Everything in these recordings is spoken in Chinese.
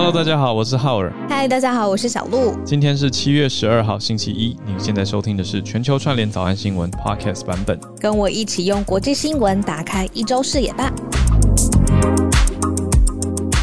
Hello，大家好，我是浩尔。嗨，大家好，我是小鹿。今天是七月十二号，星期一。您现在收听的是全球串联早安新闻 Podcast 版本。跟我一起用国际新闻打开一周视野吧。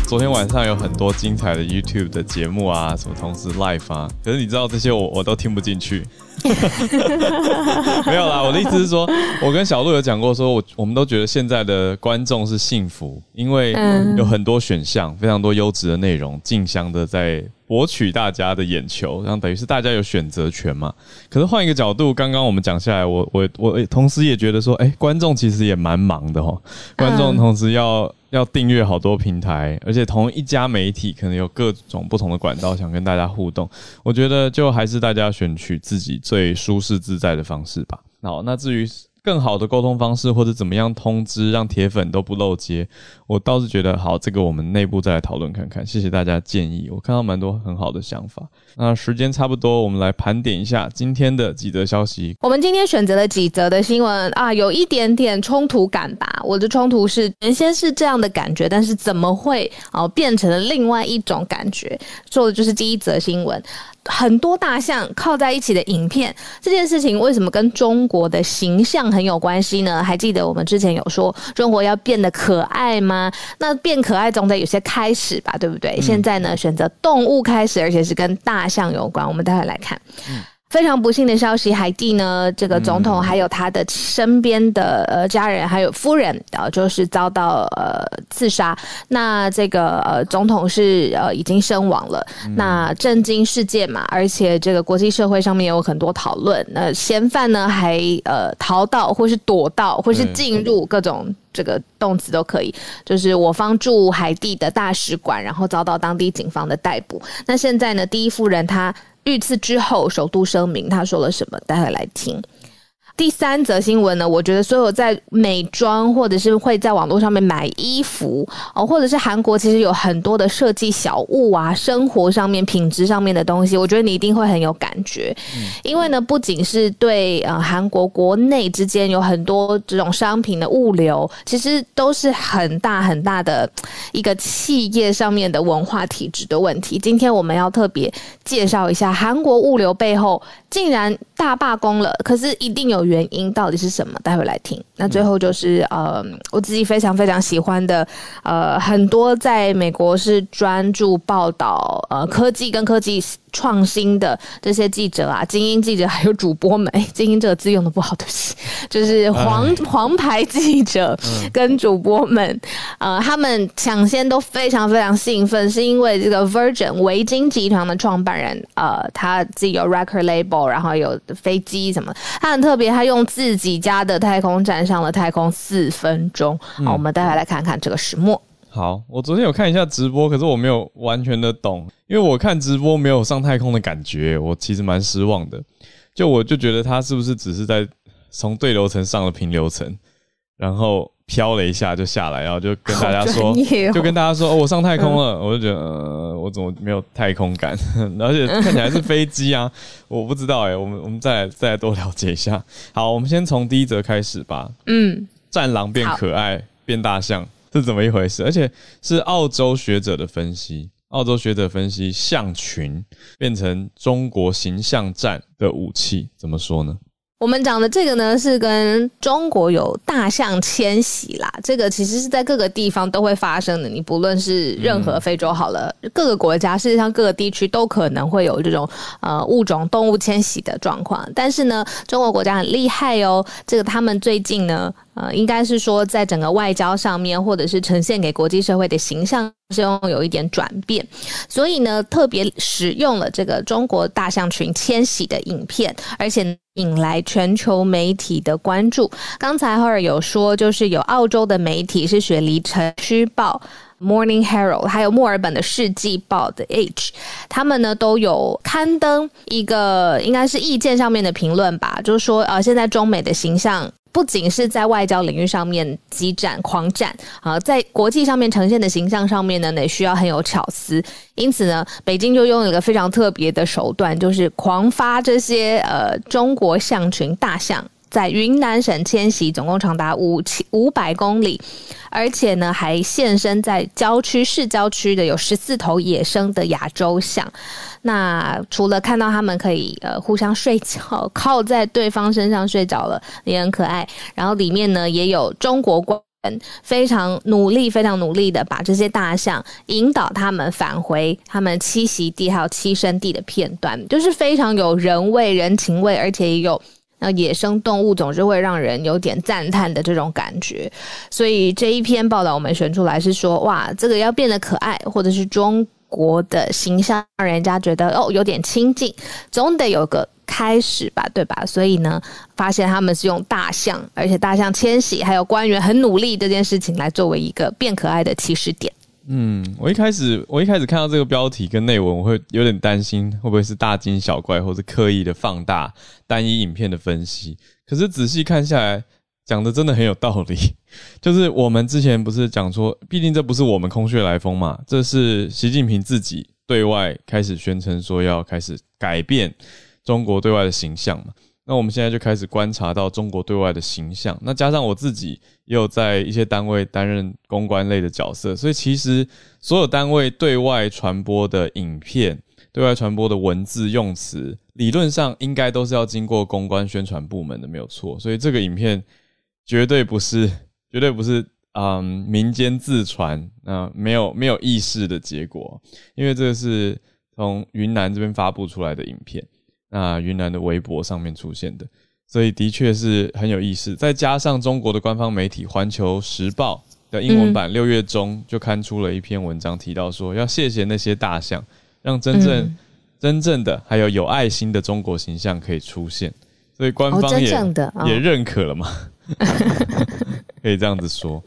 昨天晚上有很多精彩的 YouTube 的节目啊，什么同时 Live 啊，可是你知道这些我我都听不进去。没有啦，我的意思是说，我跟小鹿有讲过，说我我们都觉得现在的观众是幸福，因为有很多选项，非常多优质的内容，竞相的在。博取大家的眼球，然后等于是大家有选择权嘛。可是换一个角度，刚刚我们讲下来，我我我同时也觉得说，哎，观众其实也蛮忙的哦。观众同时要要订阅好多平台，而且同一家媒体可能有各种不同的管道想跟大家互动。我觉得就还是大家选取自己最舒适自在的方式吧。好，那至于。更好的沟通方式，或者怎么样通知，让铁粉都不漏接，我倒是觉得好，这个我们内部再来讨论看看。谢谢大家建议，我看到蛮多很好的想法。那时间差不多，我们来盘点一下今天的几则消息。我们今天选择了几则的新闻啊，有一点点冲突感吧。我的冲突是原先是这样的感觉，但是怎么会哦变成了另外一种感觉？做的就是第一则新闻。很多大象靠在一起的影片，这件事情为什么跟中国的形象很有关系呢？还记得我们之前有说中国要变得可爱吗？那变可爱总得有些开始吧，对不对？现在呢，选择动物开始，而且是跟大象有关。我们待会来看。非常不幸的消息，海地呢，这个总统还有他的身边的呃家人，还有夫人，呃，就是遭到呃刺杀。那这个呃总统是呃已经身亡了，那震惊世界嘛，而且这个国际社会上面有很多讨论。那嫌犯呢还呃逃到，或是躲到，或是进入各种这个动词都可以。就是我方驻海地的大使馆，然后遭到当地警方的逮捕。那现在呢，第一夫人她。遇刺之后，首度声明，他说了什么？待会来听。第三则新闻呢？我觉得所有在美妆或者是会在网络上面买衣服哦，或者是韩国其实有很多的设计小物啊，生活上面品质上面的东西，我觉得你一定会很有感觉。因为呢，不仅是对呃韩国国内之间有很多这种商品的物流，其实都是很大很大的一个企业上面的文化体制的问题。今天我们要特别介绍一下韩国物流背后竟然大罢工了，可是一定有。原因到底是什么？待会来听。那最后就是呃，我自己非常非常喜欢的呃，很多在美国是专注报道呃科技跟科技创新的这些记者啊，精英记者还有主播们。哎，精英这个字用的不好，对不起，就是黄黄牌记者跟主播们，呃，他们抢先都非常非常兴奋，是因为这个 Virgin 维京集团的创办人呃，他自己有 record label，然后有飞机什么，他很特别。他用自己家的太空站上了太空四分钟。好，我们待会来看看这个石墨。好，我昨天有看一下直播，可是我没有完全的懂，因为我看直播没有上太空的感觉，我其实蛮失望的。就我就觉得他是不是只是在从对流层上了平流层，然后。飘了一下就下来，然后就跟大家说，就跟大家说，哦，我上太空了。我就觉得，呃，我怎么没有太空感？而且看起来是飞机啊，我不知道哎。我们我们再再多了解一下。好，我们先从第一则开始吧。嗯，战狼变可爱变大象是怎么一回事？而且是澳洲学者的分析。澳洲学者分析象群变成中国形象战的武器，怎么说呢？我们讲的这个呢，是跟中国有大象迁徙啦。这个其实是在各个地方都会发生的。你不论是任何非洲好了，各个国家，世界上各个地区都可能会有这种呃物种动物迁徙的状况。但是呢，中国国家很厉害哦。这个他们最近呢，呃，应该是说在整个外交上面，或者是呈现给国际社会的形象。是用有一点转变，所以呢，特别使用了这个中国大象群迁徙的影片，而且引来全球媒体的关注。刚才赫尔有说，就是有澳洲的媒体是雪梨城区报 Morning Herald，还有墨尔本的世纪报的 H，他们呢都有刊登一个应该是意见上面的评论吧，就是说呃，现在中美的形象。不仅是在外交领域上面激战狂战啊，在国际上面呈现的形象上面呢，也需要很有巧思。因此呢，北京就用了一个非常特别的手段，就是狂发这些呃中国象群大象。在云南省迁徙，总共长达五千五百公里，而且呢还现身在郊区市郊区的有十四头野生的亚洲象。那除了看到他们可以呃互相睡觉，靠在对方身上睡着了，也很可爱。然后里面呢也有中国官员非常努力、非常努力的把这些大象引导他们返回他们栖息地还有栖身地的片段，就是非常有人味、人情味，而且也有那野生动物总是会让人有点赞叹的这种感觉。所以这一篇报道我们选出来是说，哇，这个要变得可爱，或者是中。国的形象让人家觉得哦有点亲近，总得有个开始吧，对吧？所以呢，发现他们是用大象，而且大象迁徙，还有官员很努力这件事情来作为一个变可爱的起始点。嗯，我一开始我一开始看到这个标题跟内文，我会有点担心会不会是大惊小怪，或者刻意的放大单一影片的分析。可是仔细看下来。讲的真的很有道理，就是我们之前不是讲说，毕竟这不是我们空穴来风嘛，这是习近平自己对外开始宣称说要开始改变中国对外的形象嘛。那我们现在就开始观察到中国对外的形象，那加上我自己也有在一些单位担任公关类的角色，所以其实所有单位对外传播的影片、对外传播的文字用词，理论上应该都是要经过公关宣传部门的，没有错。所以这个影片。绝对不是，绝对不是，嗯，民间自传，那没有没有意识的结果，因为这个是从云南这边发布出来的影片，那云南的微博上面出现的，所以的确是很有意思。再加上中国的官方媒体《环球时报》的英文版，六月中就刊出了一篇文章，提到说要谢谢那些大象，让真正真正的还有有爱心的中国形象可以出现，所以官方也也认可了嘛。可以这样子说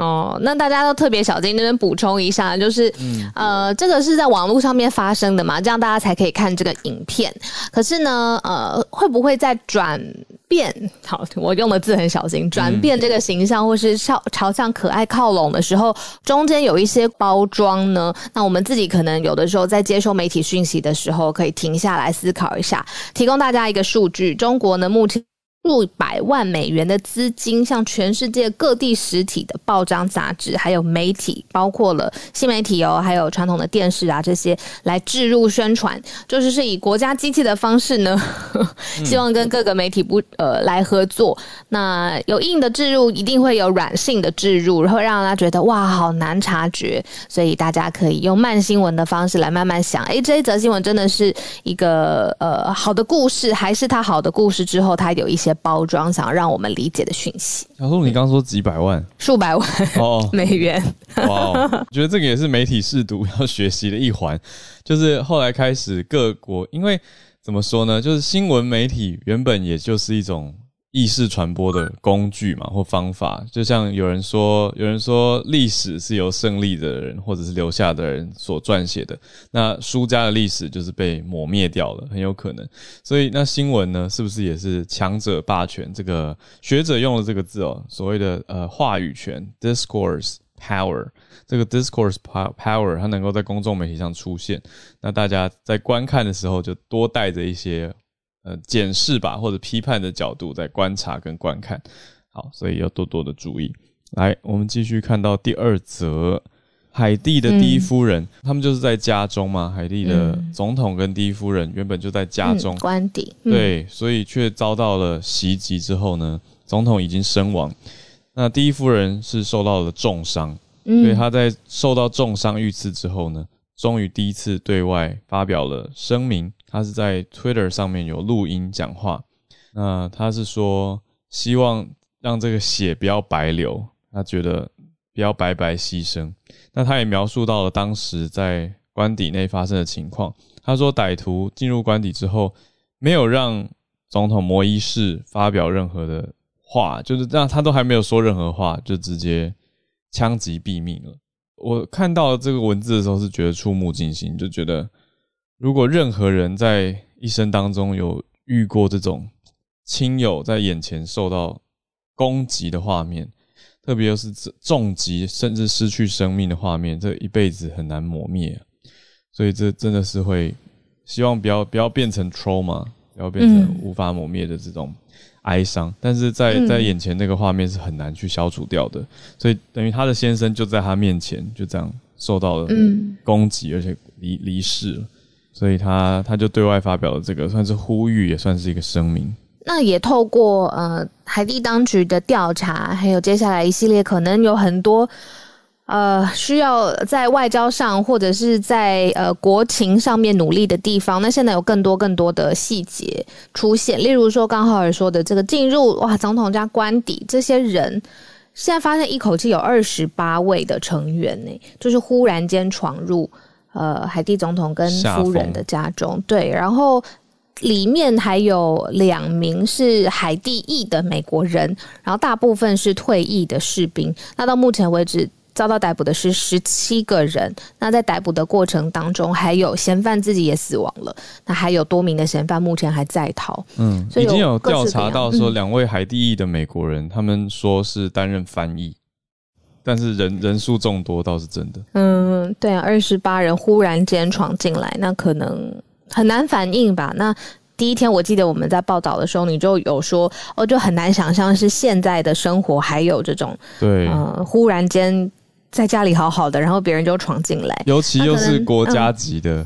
哦，那大家都特别小心，那边补充一下，就是嗯呃，这个是在网络上面发生的嘛，这样大家才可以看这个影片。可是呢，呃，会不会在转变？好，我用的字很小心，转变这个形象，或是朝朝向可爱靠拢的时候，中间有一些包装呢？那我们自己可能有的时候在接收媒体讯息的时候，可以停下来思考一下。提供大家一个数据，中国呢目前。数百万美元的资金，向全世界各地实体的报章、杂志，还有媒体，包括了新媒体哦，还有传统的电视啊，这些来置入宣传，就是是以国家机器的方式呢，希望跟各个媒体不呃来合作。那有硬的置入，一定会有软性的置入，然后让大家觉得哇，好难察觉。所以大家可以用慢新闻的方式来慢慢想，哎，这一则新闻真的是一个呃好的故事，还是它好的故事之后，它有一些。包装想要让我们理解的讯息。小鹿，你刚说几百万、数百万哦 美元。哇，觉得这个也是媒体试读要学习的一环。就是后来开始各国，因为怎么说呢？就是新闻媒体原本也就是一种。意识传播的工具嘛，或方法，就像有人说，有人说历史是由胜利的人或者是留下的人所撰写的，那输家的历史就是被抹灭掉了，很有可能。所以那新闻呢，是不是也是强者霸权？这个学者用了这个字哦，所谓的呃话语权 （discourse power），这个 discourse power 它能够在公众媒体上出现，那大家在观看的时候就多带着一些。呃，检视吧，或者批判的角度在观察跟观看，好，所以要多多的注意。来，我们继续看到第二则，海地的第一夫人，他们就是在家中嘛。海地的总统跟第一夫人原本就在家中，官邸，对，所以却遭到了袭击之后呢，总统已经身亡，那第一夫人是受到了重伤，所以她在受到重伤遇刺之后呢，终于第一次对外发表了声明。他是在 Twitter 上面有录音讲话，那他是说希望让这个血不要白流，他觉得不要白白牺牲。那他也描述到了当时在官邸内发生的情况。他说歹徒进入官邸之后，没有让总统摩伊士发表任何的话，就是让他都还没有说任何话，就直接枪击毙命了。我看到这个文字的时候是觉得触目惊心，就觉得。如果任何人在一生当中有遇过这种亲友在眼前受到攻击的画面，特别又是重疾甚至失去生命的画面，这一辈子很难磨灭。所以这真的是会希望不要不要变成 trauma，不要变成无法磨灭的这种哀伤，但是在在眼前那个画面是很难去消除掉的，所以等于他的先生就在他面前就这样受到了攻击，而且离离世了，所以他他就对外发表了这个算是呼吁，也算是一个声明。那也透过呃海地当局的调查，还有接下来一系列可能有很多。呃，需要在外交上或者是在呃国情上面努力的地方，那现在有更多更多的细节出现，例如说刚浩尔说的这个进入哇总统家官邸，这些人现在发现一口气有二十八位的成员呢，就是忽然间闯入呃海地总统跟夫人的家中，对，然后里面还有两名是海地裔的美国人，然后大部分是退役的士兵，那到目前为止。遭到逮捕的是十七个人，那在逮捕的过程当中，还有嫌犯自己也死亡了，那还有多名的嫌犯目前还在逃。嗯，已经有调查到说，两位海地裔的美国人，他们说是担任翻译，但是人人数众多倒是真的。嗯，对啊，二十八人忽然间闯进来，那可能很难反应吧？那第一天我记得我们在报道的时候，你就有说，哦，就很难想象是现在的生活还有这种对，呃，忽然间。在家里好好的，然后别人就闯进来，尤其又是国家级的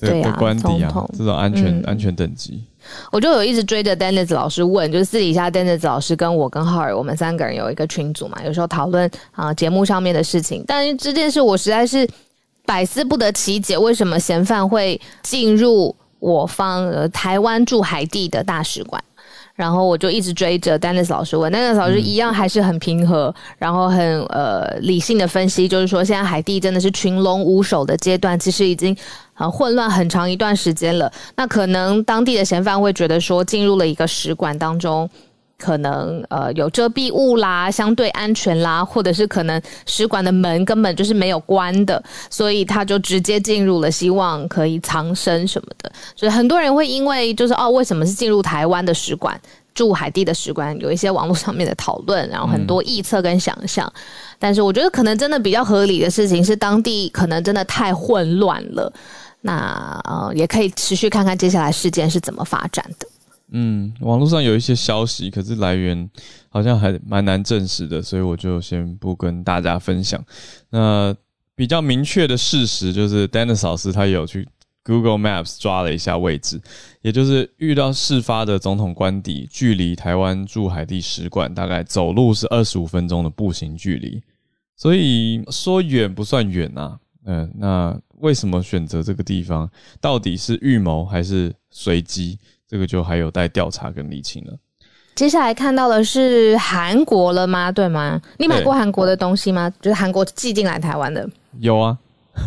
对啊官邸啊，这种安全安全等级，我就有一直追着丹尼斯老师问，就是私底下丹尼斯老师跟我跟浩尔，我们三个人有一个群组嘛，有时候讨论啊节目上面的事情，但是这件事我实在是百思不得其解，为什么嫌犯会进入我方呃台湾驻海地的大使馆？然后我就一直追着 Dennis 老师问，Dennis 老师一样还是很平和，然后很呃理性的分析，就是说现在海地真的是群龙无首的阶段，其实已经很混乱很长一段时间了。那可能当地的嫌犯会觉得说进入了一个使馆当中。可能呃有遮蔽物啦，相对安全啦，或者是可能使馆的门根本就是没有关的，所以他就直接进入了，希望可以藏身什么的。所以很多人会因为就是哦，为什么是进入台湾的使馆，驻海地的使馆，有一些网络上面的讨论，然后很多臆测跟想象。但是我觉得可能真的比较合理的事情是，当地可能真的太混乱了。那呃，也可以持续看看接下来事件是怎么发展的。嗯，网络上有一些消息，可是来源好像还蛮难证实的，所以我就先不跟大家分享。那比较明确的事实就是 d e n n i s 老师他有去 Google Maps 抓了一下位置，也就是遇到事发的总统官邸，距离台湾驻海地使馆大概走路是二十五分钟的步行距离，所以说远不算远啊。嗯，那为什么选择这个地方？到底是预谋还是随机？这个就还有待调查跟理清了。接下来看到的是韩国了吗？对吗？你买过韩国的东西吗？就是韩国寄进来台湾的。有啊，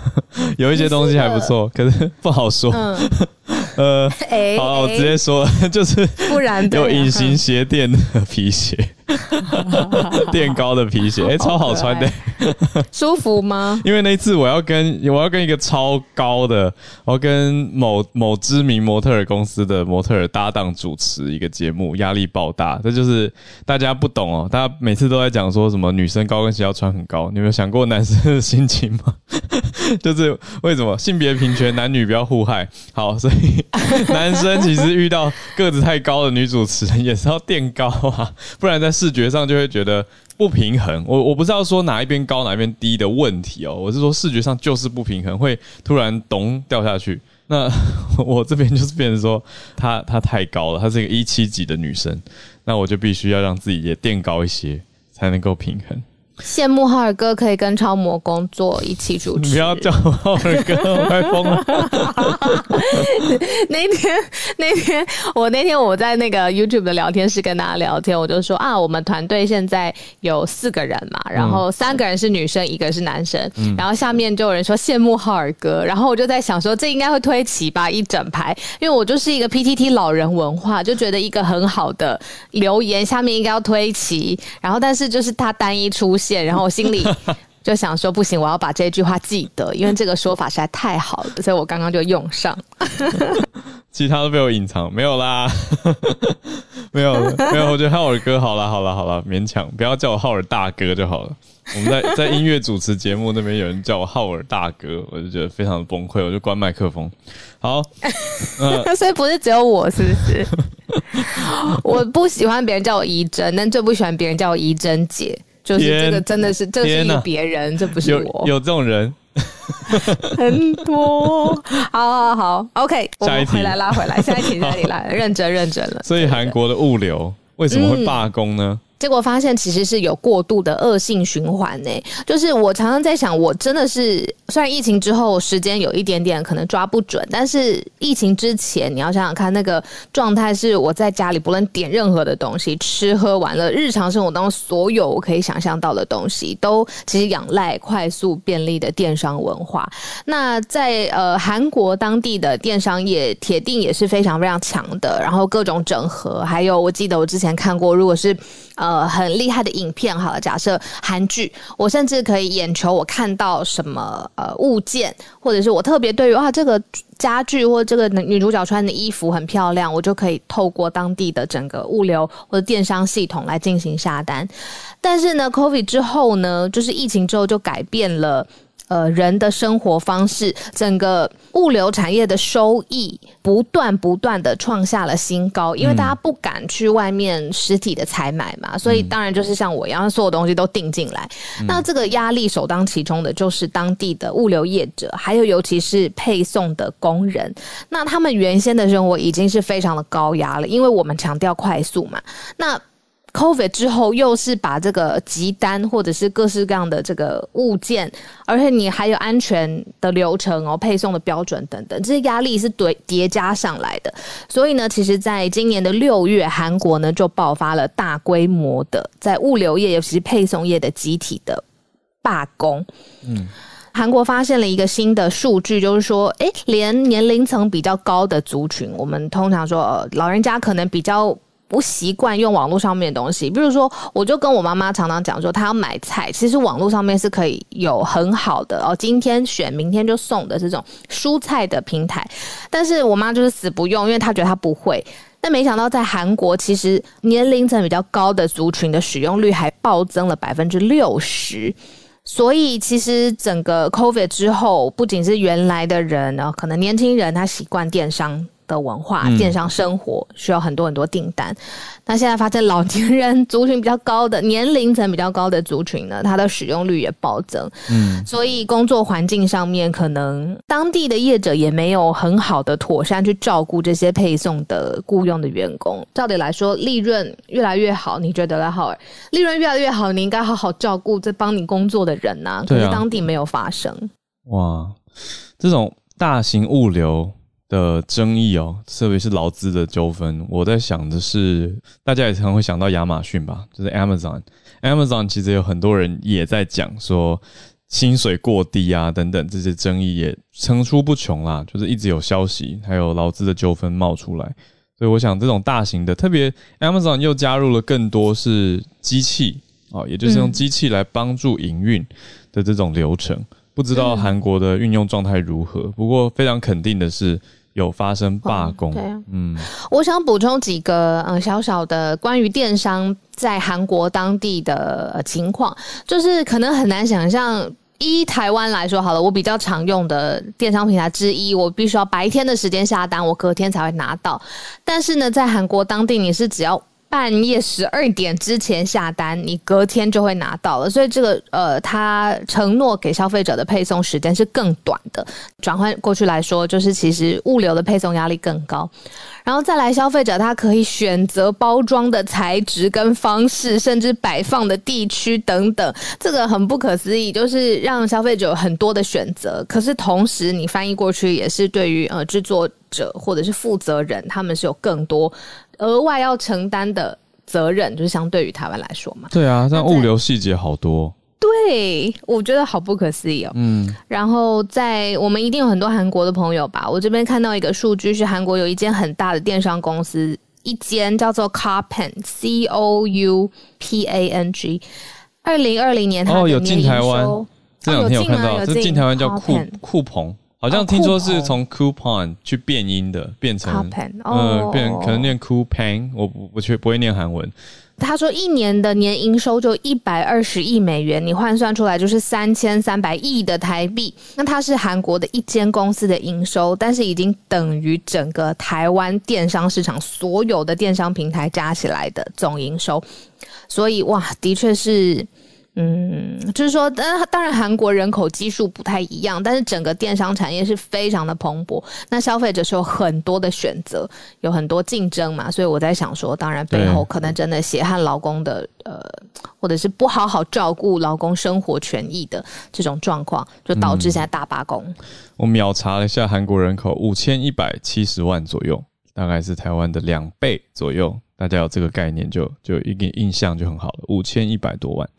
有一些东西还不错，可是 不好说。呃，好，我直接说，就是不然有隐形鞋垫的皮鞋。垫高的皮鞋，哎，超好穿的，舒服吗？因为那次我要跟我要跟一个超高的，我要跟某某知名模特儿公司的模特儿搭档主持一个节目，压力爆大。这就是大家不懂哦，大家每次都在讲说什么女生高跟鞋要穿很高，你有没有想过男生的心情吗？就是为什么性别平权，男女不要互害。好，所以男生其实遇到个子太高的女主持人也是要垫高啊，不然在。视觉上就会觉得不平衡。我我不知道说哪一边高哪一边低的问题哦，我是说视觉上就是不平衡，会突然咚掉下去。那 我这边就是变成说，她她太高了，她是一个一七级的女生，那我就必须要让自己也垫高一些，才能够平衡。羡慕浩尔哥可以跟超模工作一起主持。不要叫浩尔哥，我快疯了。那天那天我那天我在那个 YouTube 的聊天室跟大家聊天，我就说啊，我们团队现在有四个人嘛，然后三个人是女生，一个是男生。然后下面就有人说羡慕浩尔哥，然后我就在想说，这应该会推起吧一整排，因为我就是一个 PTT 老人文化，就觉得一个很好的留言下面应该要推齐，然后但是就是他单一出。然后我心里 就想说，不行，我要把这句话记得，因为这个说法实在太好了，所以我刚刚就用上。其他都被我隐藏，没有啦，没有没有。我觉得浩尔哥好了好了好了，勉强不要叫我浩尔大哥就好了。我们在在音乐主持节目那边有人叫我浩尔大哥，我就觉得非常的崩溃，我就关麦克风。好，所以不是只有我，是不是？我不喜欢别人叫我怡珍，但最不喜欢别人叫我怡珍姐。就是这个真的是，这是别人，这不是我。有这种人 很多。好好好，OK，下一题回来拉回来，下一题这里来，认真认真了。所以韩国的物流为什么会罢工呢？结果发现其实是有过度的恶性循环呢，就是我常常在想，我真的是虽然疫情之后时间有一点点可能抓不准，但是疫情之前你要想想看，那个状态是我在家里不论点任何的东西，吃喝玩乐，日常生活当中所有我可以想象到的东西，都其实仰赖快速便利的电商文化。那在呃韩国当地的电商业铁定也是非常非常强的，然后各种整合，还有我记得我之前看过，如果是呃，很厉害的影片，好了，假设韩剧，我甚至可以眼球，我看到什么呃物件，或者是我特别对于哇这个家具或这个女主角穿的衣服很漂亮，我就可以透过当地的整个物流或者电商系统来进行下单。但是呢，COVID 之后呢，就是疫情之后就改变了。呃，人的生活方式，整个物流产业的收益不断不断的创下了新高，因为大家不敢去外面实体的采买嘛，所以当然就是像我一样，所有东西都订进来。那这个压力首当其冲的就是当地的物流业者，还有尤其是配送的工人。那他们原先的生活已经是非常的高压了，因为我们强调快速嘛。那 Covid 之后，又是把这个集单或者是各式各样的这个物件，而且你还有安全的流程哦，配送的标准等等，这些压力是叠叠加上来的。所以呢，其实在今年的六月，韩国呢就爆发了大规模的在物流业，尤其是配送业的集体的罢工。嗯，韩国发现了一个新的数据，就是说，哎，连年龄层比较高的族群，我们通常说老人家可能比较。不习惯用网络上面的东西，比如说，我就跟我妈妈常常讲说，她要买菜，其实网络上面是可以有很好的哦，今天选，明天就送的这种蔬菜的平台，但是我妈就是死不用，因为她觉得她不会。但没想到在韩国，其实年龄层比较高的族群的使用率还暴增了百分之六十，所以其实整个 COVID 之后，不仅是原来的人呢，可能年轻人他习惯电商。的文化电商生活需要很多很多订单，那现在发现老年人族群比较高的年龄层比较高的族群呢，它的使用率也暴增。嗯，所以工作环境上面可能当地的业者也没有很好的妥善去照顾这些配送的雇佣的员工。照理来说，利润越来越好，你觉得来好？利润越来越好，你应该好好照顾这帮你工作的人呐。可是当地没有发生。哇，这种大型物流。的争议哦，特别是劳资的纠纷，我在想的是，大家也常会想到亚马逊吧，就是 Amazon。Amazon 其实有很多人也在讲说薪水过低啊，等等这些争议也层出不穷啦，就是一直有消息，还有劳资的纠纷冒出来。所以我想，这种大型的，特别 Amazon 又加入了更多是机器啊，也就是用机器来帮助营运的这种流程。不知道韩国的运用状态如何，不过非常肯定的是有发生罢工。对，嗯，我想补充几个嗯小小的关于电商在韩国当地的情况，就是可能很难想象，依台湾来说好了，我比较常用的电商平台之一，我必须要白天的时间下单，我隔天才会拿到。但是呢，在韩国当地，你是只要。半夜十二点之前下单，你隔天就会拿到了。所以这个呃，他承诺给消费者的配送时间是更短的。转换过去来说，就是其实物流的配送压力更高。然后再来，消费者他可以选择包装的材质跟方式，甚至摆放的地区等等，这个很不可思议，就是让消费者有很多的选择。可是同时，你翻译过去也是对于呃制作者或者是负责人，他们是有更多。额外要承担的责任，就是相对于台湾来说嘛。对啊，但物流细节好多。对，我觉得好不可思议哦。嗯，然后在我们一定有很多韩国的朋友吧。我这边看到一个数据，是韩国有一间很大的电商公司，一间叫做 Carpan，C O U P A N G。二零二零年，哦，有进台湾，这两天有看到，这进台湾叫酷酷鹏。好像听说是从 coupon 去变音的，变成呃，变可能念 coupon，我不我却不会念韩文，他说一年的年营收就一百二十亿美元，你换算出来就是三千三百亿的台币。那它是韩国的一间公司的营收，但是已经等于整个台湾电商市场所有的电商平台加起来的总营收。所以哇，的确是。嗯，就是说，当当然韩国人口基数不太一样，但是整个电商产业是非常的蓬勃。那消费者是有很多的选择，有很多竞争嘛，所以我在想说，当然背后可能真的血汗劳工的呃，或者是不好好照顾劳工生活权益的这种状况，就导致现在大罢工。我秒查了一下，韩国人口五千一百七十万左右，大概是台湾的两倍左右。大家有这个概念，就就一个印象就很好了，五千一百多万。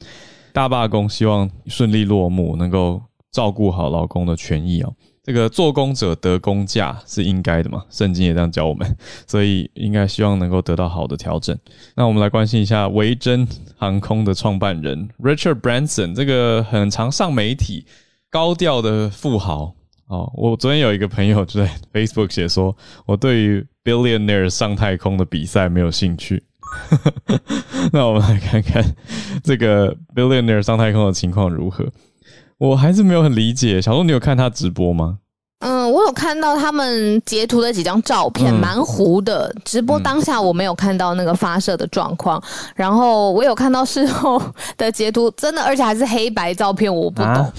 大罢工，希望顺利落幕，能够照顾好劳工的权益哦。这个做工者得工价是应该的嘛？圣经也这样教我们，所以应该希望能够得到好的调整。那我们来关心一下维珍航空的创办人 Richard Branson，这个很常上媒体、高调的富豪哦。我昨天有一个朋友就在 Facebook 写说，我对于 Billionaire 上太空的比赛没有兴趣。那我们来看看这个 billionaire 上太空的情况如何？我还是没有很理解。小鹿，你有看他直播吗？嗯，我有看到他们截图的几张照片，蛮糊的。直播当下我没有看到那个发射的状况，然后我有看到事后的截图，真的，而且还是黑白照片，我不懂。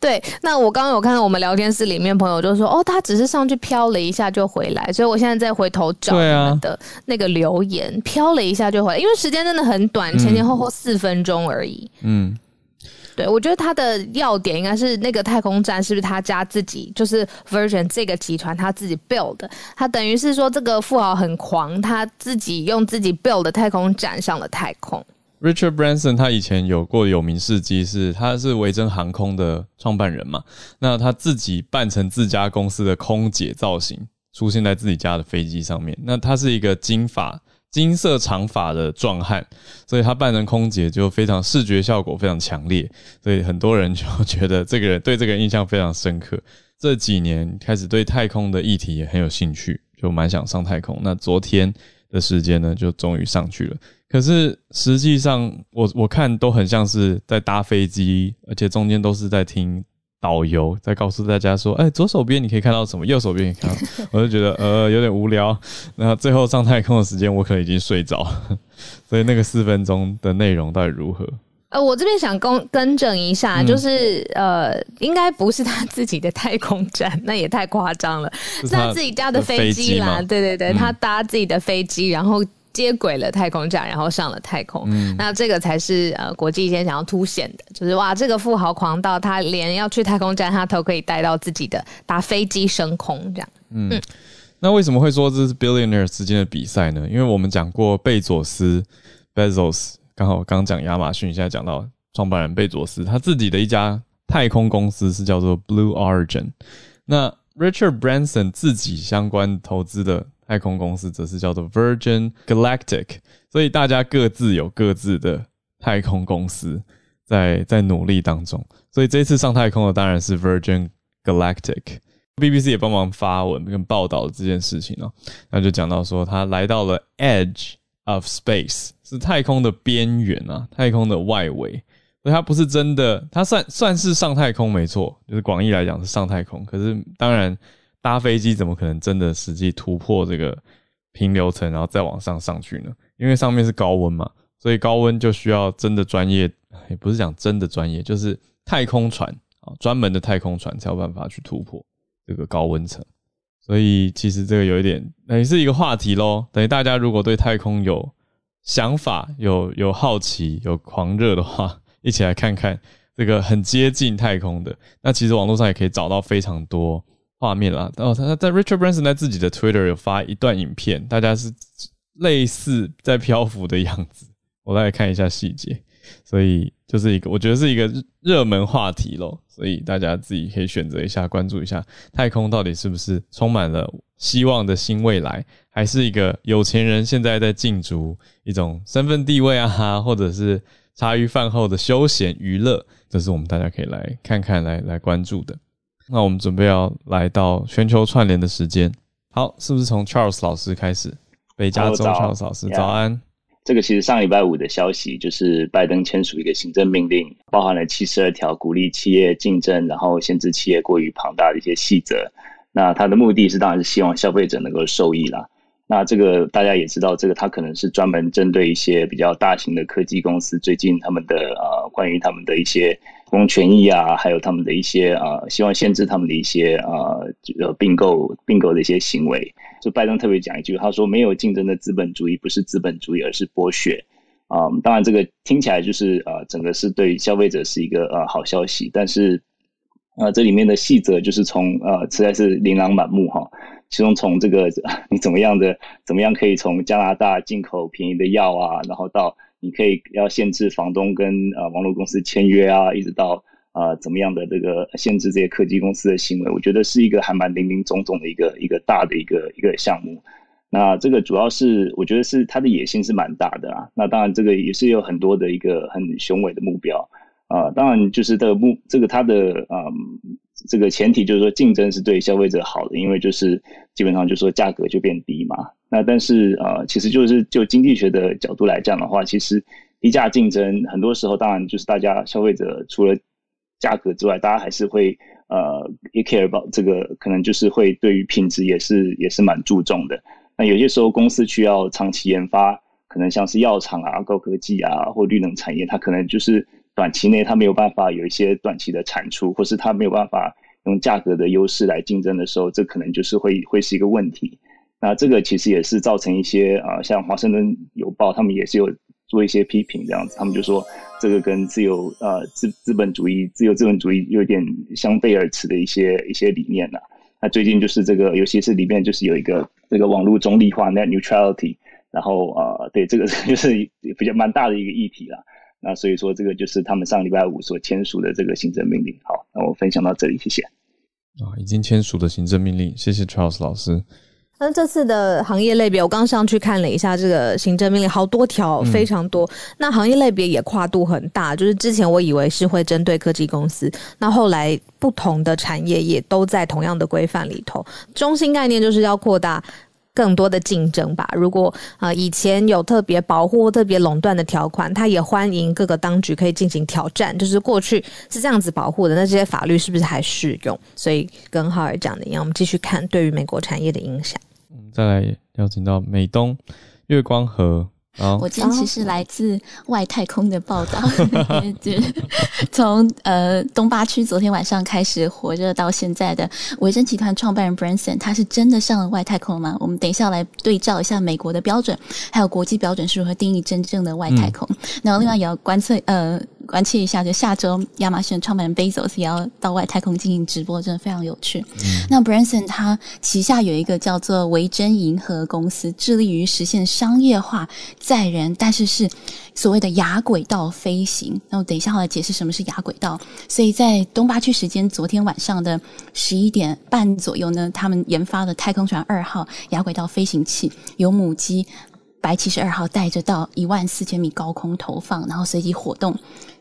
对，那我刚刚有看到我们聊天室里面朋友就说，哦，他只是上去飘了一下就回来，所以我现在再回头找你们的那个留言，飘了一下就回来，因为时间真的很短，前前后后四分钟而已。嗯，对，我觉得他的要点应该是那个太空站是不是他家自己，就是 Virgin 这个集团他自己 build 的，他等于是说这个富豪很狂，他自己用自己 build 的太空站上了太空。Richard Branson 他以前有过有名事迹，是他是维珍航空的创办人嘛？那他自己扮成自家公司的空姐造型，出现在自己家的飞机上面。那他是一个金发、金色长发的壮汉，所以他扮成空姐就非常视觉效果非常强烈，所以很多人就觉得这个人对这个人印象非常深刻。这几年开始对太空的议题也很有兴趣，就蛮想上太空。那昨天的时间呢，就终于上去了。可是实际上，我我看都很像是在搭飞机，而且中间都是在听导游在告诉大家说：“哎，左手边你可以看到什么，右手边你看到。”我就觉得呃有点无聊。那最后上太空的时间，我可能已经睡着，所以那个四分钟的内容到底如何？呃，我这边想更更正一下，就是呃，应该不是他自己的太空站，那也太夸张了，是他自己家的飞机啦。对对对，他搭自己的飞机，然后。接轨了太空站，然后上了太空，嗯那这个才是呃国际间想要凸显的，就是哇，这个富豪狂到他连要去太空站，他都可以带到自己的搭飞机升空这样。嗯，那为什么会说这是 billionaire 之间的比赛呢？因为我们讲过贝佐斯 Bezos，刚好刚讲亚马逊，现在讲到创办人贝佐斯，他自己的一家太空公司是叫做 Blue Origin。那 Richard Branson 自己相关投资的。太空公司则是叫做 Virgin Galactic，所以大家各自有各自的太空公司在在努力当中。所以这次上太空的当然是 Virgin Galactic，BBC 也帮忙发文跟报道这件事情哦。那就讲到说他来到了 Edge of Space，是太空的边缘啊，太空的外围。所以它不是真的，它算算是上太空没错，就是广义来讲是上太空。可是当然。搭飞机怎么可能真的实际突破这个平流层，然后再往上上去呢？因为上面是高温嘛，所以高温就需要真的专业，也不是讲真的专业，就是太空船啊，专门的太空船才有办法去突破这个高温层。所以其实这个有一点，等于是一个话题喽。等于大家如果对太空有想法、有有好奇、有狂热的话，一起来看看这个很接近太空的。那其实网络上也可以找到非常多。画面啦，哦，他在 Richard Branson 在自己的 Twitter 有发一段影片，大家是类似在漂浮的样子，我来看一下细节，所以就是一个我觉得是一个热门话题咯，所以大家自己可以选择一下，关注一下。太空到底是不是充满了希望的新未来，还是一个有钱人现在在竞逐一种身份地位啊，或者是茶余饭后的休闲娱乐，这是我们大家可以来看看来来关注的。那我们准备要来到全球串联的时间，好，是不是从 Charles 老师开始？北加州 Charles 老师，早安。这个其实上礼拜五的消息就是拜登签署一个行政命令，包含了七十二条鼓励企业竞争，然后限制企业过于庞大的一些细则。那他的目的是当然是希望消费者能够受益啦。那这个大家也知道，这个它可能是专门针对一些比较大型的科技公司，最近他们的呃关于他们的一些公权益啊，还有他们的一些呃希望限制他们的一些呃呃并购并购的一些行为。就拜登特别讲一句，他说：“没有竞争的资本主义不是资本主义，而是剥削。”啊，当然这个听起来就是呃，整个是对消费者是一个呃好消息，但是呃，这里面的细则就是从呃实在是琳琅满目哈。其中从这个 你怎么样的怎么样可以从加拿大进口便宜的药啊，然后到你可以要限制房东跟呃网络公司签约啊，一直到。呃，怎么样的这个限制这些科技公司的行为？我觉得是一个还蛮林林总总的一个一个大的一个一个项目。那这个主要是我觉得是它的野心是蛮大的啊。那当然这个也是有很多的一个很雄伟的目标啊。当然就是这个目这个它的嗯这个前提就是说竞争是对消费者好的，因为就是基本上就是说价格就变低嘛。那但是呃其实就是就经济学的角度来讲的话，其实低价竞争很多时候当然就是大家消费者除了价格之外，大家还是会呃也 care about 这个，可能就是会对于品质也是也是蛮注重的。那有些时候公司需要长期研发，可能像是药厂啊、高科技啊或绿能产业，它可能就是短期内它没有办法有一些短期的产出，或是它没有办法用价格的优势来竞争的时候，这可能就是会会是一个问题。那这个其实也是造成一些啊，像华盛顿邮报他们也是有。做一些批评，这样子，他们就说这个跟自由呃资资本主义、自由资本主义有点相背而驰的一些一些理念呐。那最近就是这个，尤其是里面就是有一个这个网络中立化 （net neutrality），然后呃，对这个 就是比较蛮大的一个议题啦。那所以说这个就是他们上礼拜五所签署的这个行政命令。好，那我分享到这里，谢谢。啊，已经签署的行政命令，谢谢 Charles 老师。那这次的行业类别，我刚上去看了一下这个行政命令，好多条，非常多。那行业类别也跨度很大，就是之前我以为是会针对科技公司，那后来不同的产业也都在同样的规范里头。中心概念就是要扩大更多的竞争吧。如果啊以前有特别保护、特别垄断的条款，他也欢迎各个当局可以进行挑战。就是过去是这样子保护的，那这些法律是不是还适用？所以跟浩尔讲的一样，我们继续看对于美国产业的影响。再来邀请到美东月光河。我今天其实来自外太空的报道，从呃东八区昨天晚上开始火热到现在的维珍集团创办人 Branson，他是真的上了外太空吗？我们等一下来对照一下美国的标准，还有国际标准是如何定义真正的外太空。然后另外也要观测呃。关切一下，就下周亚马逊创办人 Bezos 也要到外太空进行直播，真的非常有趣。那 Branson 他旗下有一个叫做维珍银河公司，致力于实现商业化载人，但是是所谓的亚轨道飞行。那我等一下来解释什么是亚轨道。所以在东八区时间昨天晚上的十一点半左右呢，他们研发的太空船二号亚轨道飞行器由母机白七十二号带着到一万四千米高空投放，然后随即活动。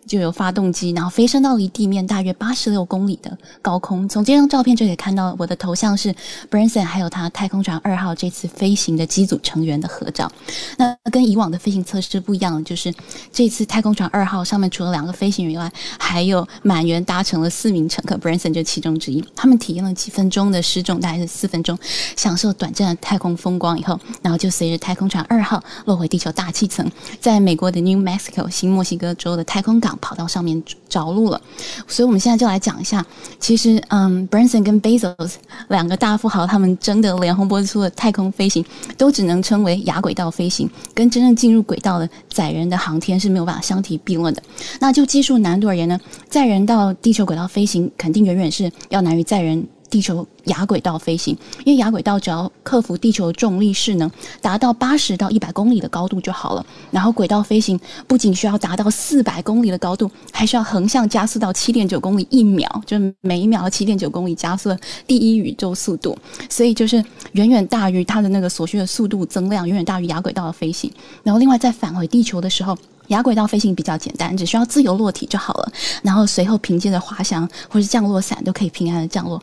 就有发动机，然后飞升到离地面大约八十六公里的高空。从这张照片就可以看到，我的头像是 Branson，还有他太空船二号这次飞行的机组成员的合照。那跟以往的飞行测试不一样，就是这次太空船二号上面除了两个飞行员以外，还有满员搭乘了四名乘客，Branson 就其中之一。他们体验了几分钟的失重，大概是四分钟，享受短暂的太空风光以后，然后就随着太空船二号落回地球大气层，在美国的 New Mexico 新墨西哥州的太空港。跑到上面着陆了，所以我们现在就来讲一下，其实，嗯，Branson 跟 Bezos 两个大富豪，他们争得连红脖子粗的太空飞行，都只能称为亚轨道飞行，跟真正进入轨道的载人的航天是没有办法相提并论的。那就技术难度而言呢，载人到地球轨道飞行，肯定远远是要难于载人。地球亚轨道飞行，因为亚轨道只要克服地球重力势能，达到八十到一百公里的高度就好了。然后轨道飞行不仅需要达到四百公里的高度，还需要横向加速到七点九公里一秒，就是每一秒七点九公里加速第一宇宙速度。所以就是远远大于它的那个所需的速度增量，远远大于亚轨道的飞行。然后另外在返回地球的时候，亚轨道飞行比较简单，只需要自由落体就好了。然后随后凭借着滑翔或是降落伞都可以平安的降落。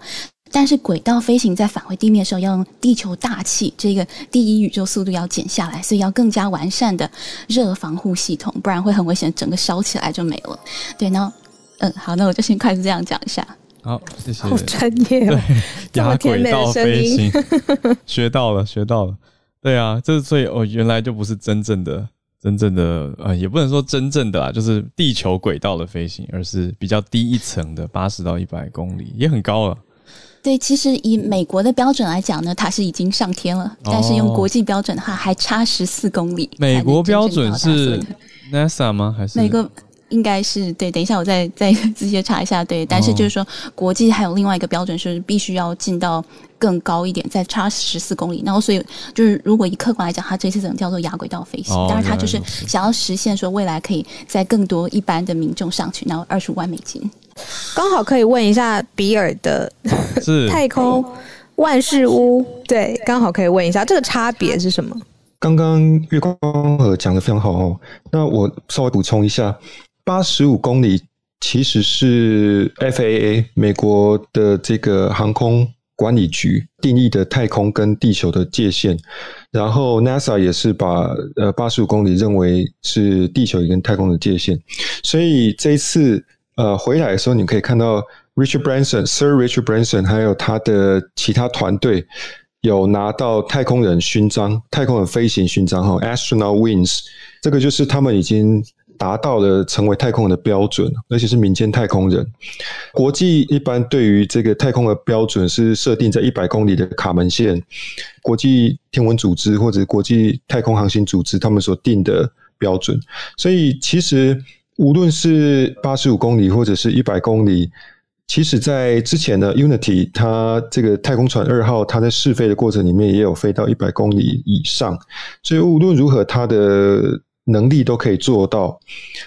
但是轨道飞行在返回地面的时候，要用地球大气这个第一宇宙速度要减下来，所以要更加完善的热防护系统，不然会很危险，整个烧起来就没了。对，然后嗯，好，那我就先快速这样讲一下。好，谢谢。好专业哦，这么压甜美的轨道声音。飞行，学到了，学到了。对啊，这所以哦，原来就不是真正的、真正的呃，也不能说真正的啦，就是地球轨道的飞行，而是比较低一层的，八十到一百公里，也很高了。对，其实以美国的标准来讲呢，它是已经上天了，但是用国际标准的话，还差十四公里。美国标准是 NASA 吗？还是美国应该是对，等一下我再再直接查一下。对，但是就是说，国际还有另外一个标准是必须要进到更高一点，再差十四公里。然后所以就是如果以客观来讲，它这次只能叫做亚轨道飞行。哦当然，它就是想要实现说未来可以在更多一般的民众上去，然后二十五万美金。刚好可以问一下比尔的是。太空万事屋，对，刚好可以问一下这个差别是什么？刚刚月光河讲的非常好哦，那我稍微补充一下，八十五公里其实是 FAA 美国的这个航空管理局定义的太空跟地球的界限，然后 NASA 也是把呃八十五公里认为是地球跟太空的界限，所以这一次呃回来的时候，你可以看到 Richard Branson、Sir Richard Branson 还有他的其他团队。有拿到太空人勋章、太空人飞行勋章哈，Astronaut Wings，这个就是他们已经达到了成为太空人的标准，而且是民间太空人。国际一般对于这个太空的标准是设定在一百公里的卡门线，国际天文组织或者国际太空航行组织他们所定的标准。所以其实无论是八十五公里或者是一百公里。其实，在之前的 Unity，它这个太空船二号，它在试飞的过程里面也有飞到一百公里以上，所以无论如何，它的能力都可以做到。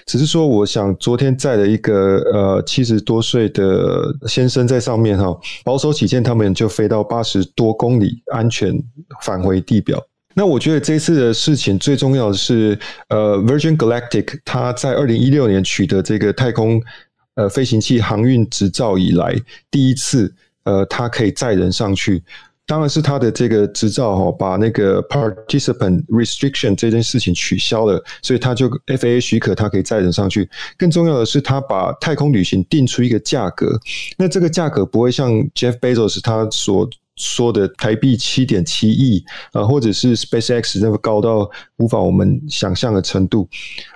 只是说，我想昨天载了一个呃七十多岁的先生在上面哈，保守起见，他们就飞到八十多公里，安全返回地表。那我觉得这次的事情最重要的是，呃，Virgin Galactic 它在二零一六年取得这个太空。呃，飞行器航运执照以来第一次，呃，它可以载人上去，当然是它的这个执照哈、哦，把那个 participant restriction 这件事情取消了，所以它就 FAA 许可它可以载人上去。更重要的是，它把太空旅行定出一个价格，那这个价格不会像 Jeff Bezos 他所说的台币七点七亿啊，或者是 SpaceX 那个高到无法我们想象的程度，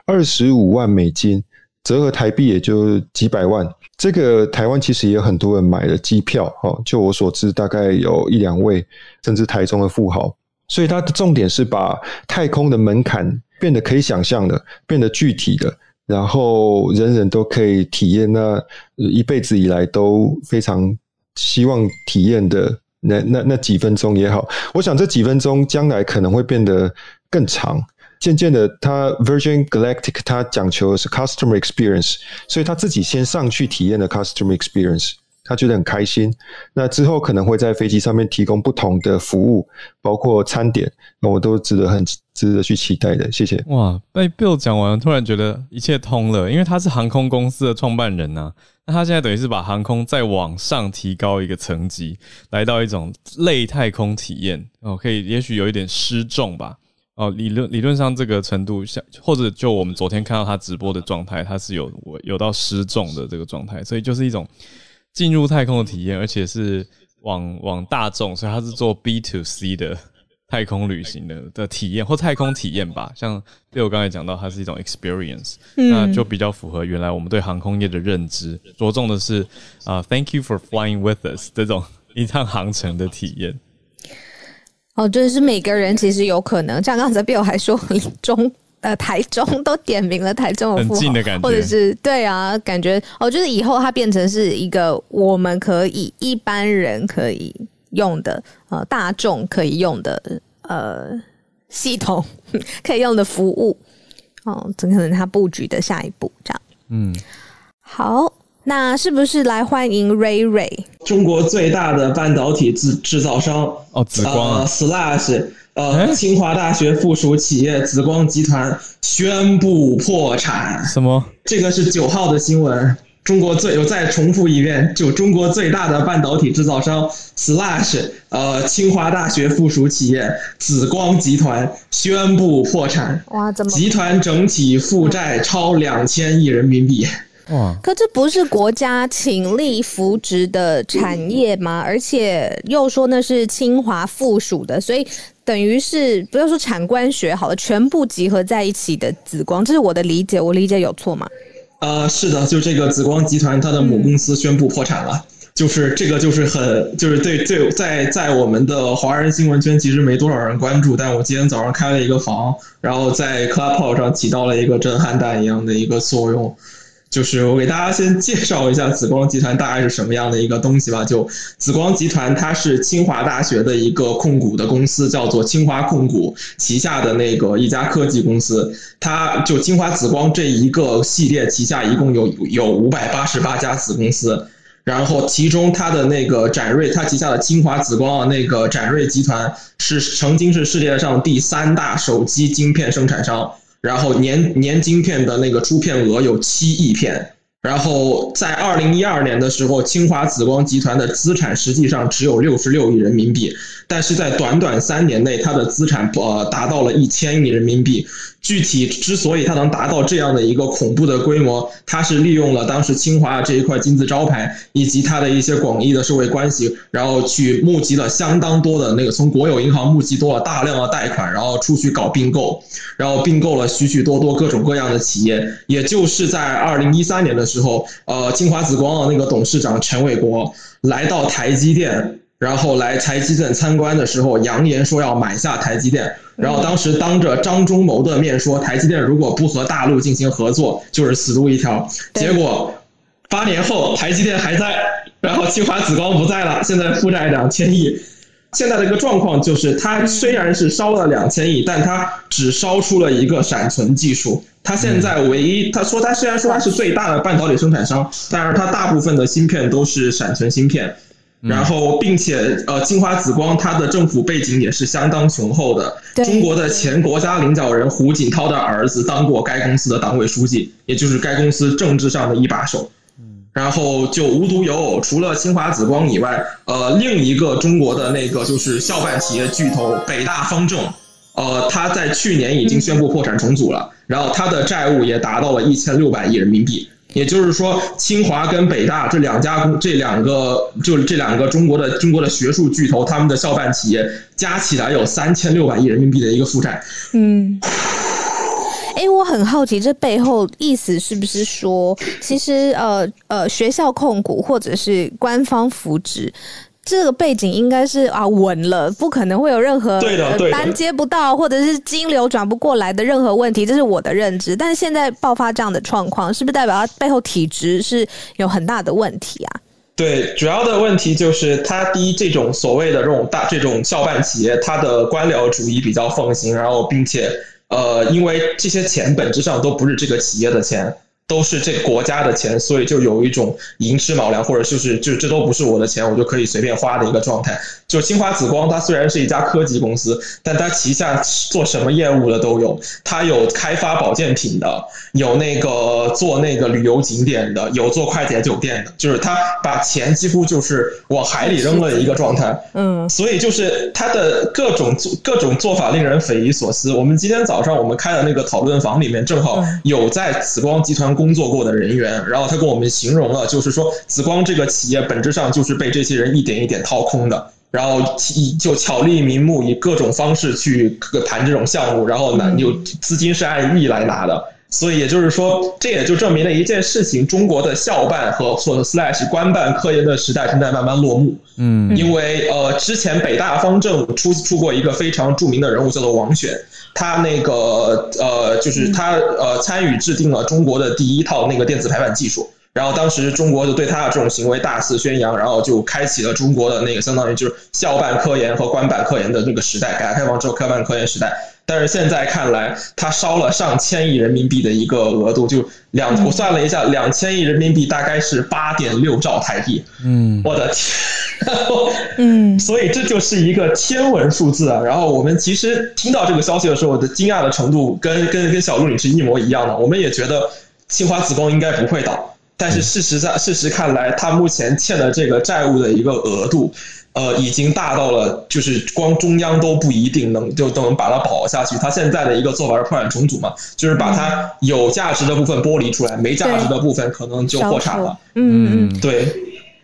二十五万美金。折合台币也就几百万，这个台湾其实也有很多人买了机票哦。就我所知，大概有一两位，甚至台中的富豪。所以它的重点是把太空的门槛变得可以想象的，变得具体的，然后人人都可以体验那一辈子以来都非常希望体验的那那那几分钟也好。我想这几分钟将来可能会变得更长。渐渐的，它 Virgin Galactic 它讲求的是 customer experience，所以他自己先上去体验了 customer experience，他觉得很开心。那之后可能会在飞机上面提供不同的服务，包括餐点，那我都值得很值得去期待的。谢谢。哇，被 Bill 讲完，突然觉得一切通了，因为他是航空公司的创办人呐、啊。那他现在等于是把航空再往上提高一个层级，来到一种类太空体验哦，可以也许有一点失重吧。哦，理论理论上这个程度，像或者就我们昨天看到他直播的状态，他是有有到失重的这个状态，所以就是一种进入太空的体验，而且是往往大众，所以他是做 B to C 的太空旅行的的体验或太空体验吧。像对我刚才讲到，它是一种 experience，、嗯那就比较符合原来我们对航空业的认知，着重的是啊、t h a n k you for flying with us 这种一趟航程的体验。哦，就是每个人其实有可能，像刚才 Bill 还说 中呃台中都点名了台中的很富豪近的感觉或者是对啊，感觉哦，就是以后它变成是一个我们可以一般人可以用的呃大众可以用的呃系统 可以用的服务哦，怎可能它布局的下一步这样。嗯，好，那是不是来欢迎 Ray Ray？中国最大的半导体制制造商哦，紫光啊呃、Slash 呃，哎清华大学附属企业紫光集团宣布破产。什么？这个是九号的新闻。中国最，我再重复一遍，就中国最大的半导体制造商 Slash，呃，清华大学附属企业紫光集团宣布破产，哇，怎么？集团整体负债超两千亿人民币。哇，可这不是国家倾力扶植的产业吗？而且又说那是清华附属的，所以等于是不要说产官学好了，全部集合在一起的紫光，这是我的理解，我理解有错吗？呃，是的，就这个紫光集团，它的母公司宣布破产了，就是这个就是很就是对对，在在我们的华人新闻圈其实没多少人关注，但我今天早上开了一个房，然后在 Clubhouse 上起到了一个震撼弹一样的一个作用。就是我给大家先介绍一下紫光集团大概是什么样的一个东西吧。就紫光集团，它是清华大学的一个控股的公司，叫做清华控股旗下的那个一家科技公司。它就清华紫光这一个系列旗下一共有有五百八十八家子公司，然后其中它的那个展锐，它旗下的清华紫光啊那个展锐集团是曾经是世界上第三大手机晶片生产商。然后年年晶片的那个出片额有七亿片，然后在二零一二年的时候，清华紫光集团的资产实际上只有六十六亿人民币，但是在短短三年内，它的资产呃达到了一千亿人民币。具体之所以它能达到这样的一个恐怖的规模，它是利用了当时清华这一块金字招牌，以及它的一些广义的社会关系，然后去募集了相当多的那个从国有银行募集多了大量的贷款，然后出去搞并购，然后并购了许许多多各种各样的企业。也就是在二零一三年的时候，呃，清华紫光的那个董事长陈伟国来到台积电。然后来台积电参观的时候，扬言说要买下台积电。然后当时当着张忠谋的面说，台积电如果不和大陆进行合作，就是死路一条。结果八年后，台积电还在，然后清华紫光不在了，现在负债两千亿。现在的一个状况就是，它虽然是烧了两千亿，但它只烧出了一个闪存技术。它现在唯一，他说他虽然说它是最大的半导体生产商，但是它大部分的芯片都是闪存芯片。然后，并且，呃，清华紫光它的政府背景也是相当雄厚的。中国的前国家领导人胡锦涛的儿子当过该公司的党委书记，也就是该公司政治上的一把手。然后就无独有偶，除了清华紫光以外，呃，另一个中国的那个就是校办企业巨头北大方正，呃，他在去年已经宣布破产重组了，然后他的债务也达到了一千六百亿人民币。也就是说，清华跟北大这两家，这两个就是这两个中国的中国的学术巨头，他们的校办企业加起来有三千六百亿人民币的一个负债。嗯，哎，我很好奇，这背后意思是不是说，其实呃呃，学校控股或者是官方扶植？这个背景应该是啊稳了，不可能会有任何对的单接不到或者是金流转不过来的任何问题，这是我的认知。但是现在爆发这样的状况，是不是代表它背后体质是有很大的问题啊？对，主要的问题就是它第一，这种所谓的这种大这种校办企业，它的官僚主义比较奉行，然后并且呃，因为这些钱本质上都不是这个企业的钱。都是这国家的钱，所以就有一种寅吃卯粮，或者就是就这都不是我的钱，我就可以随便花的一个状态。就清华紫光，它虽然是一家科技公司，但它旗下做什么业务的都有。它有开发保健品的，有那个做那个旅游景点的，有做快捷酒店的。就是它把钱几乎就是往海里扔了一个状态。嗯，所以就是它的各种做各种做法令人匪夷所思。我们今天早上我们开的那个讨论房里面，正好有在紫光集团工作过的人员，然后他跟我们形容了，就是说紫光这个企业本质上就是被这些人一点一点掏空的。然后以就巧立名目，以各种方式去谈这种项目，然后呢，有资金是按亿来拿的，所以也就是说，这也就证明了一件事情：中国的校办和或者 slash 官办科研的时代正在慢慢落幕。嗯，因为呃，之前北大方正出出过一个非常著名的人物，叫做王选，他那个呃，就是他呃，参与制定了中国的第一套那个电子排版技术。然后当时中国就对他的这种行为大肆宣扬，然后就开启了中国的那个相当于就是校办科研和官办科研的那个时代，改革开放之后科办科研时代。但是现在看来，他烧了上千亿人民币的一个额度，就两我算了一下，两千亿人民币大概是八点六兆台币。嗯，我的天，嗯，所以这就是一个天文数字啊。然后我们其实听到这个消息的时候，我的惊讶的程度跟跟跟小鹿你是一模一样的。我们也觉得清华紫光应该不会倒。但是事实上，事实看来，他目前欠的这个债务的一个额度，呃，已经大到了，就是光中央都不一定能就都能把它保下去。它现在的一个做法是破产重组嘛，就是把它有价值的部分剥离出来，没价值的部分可能就破产了。嗯嗯，对。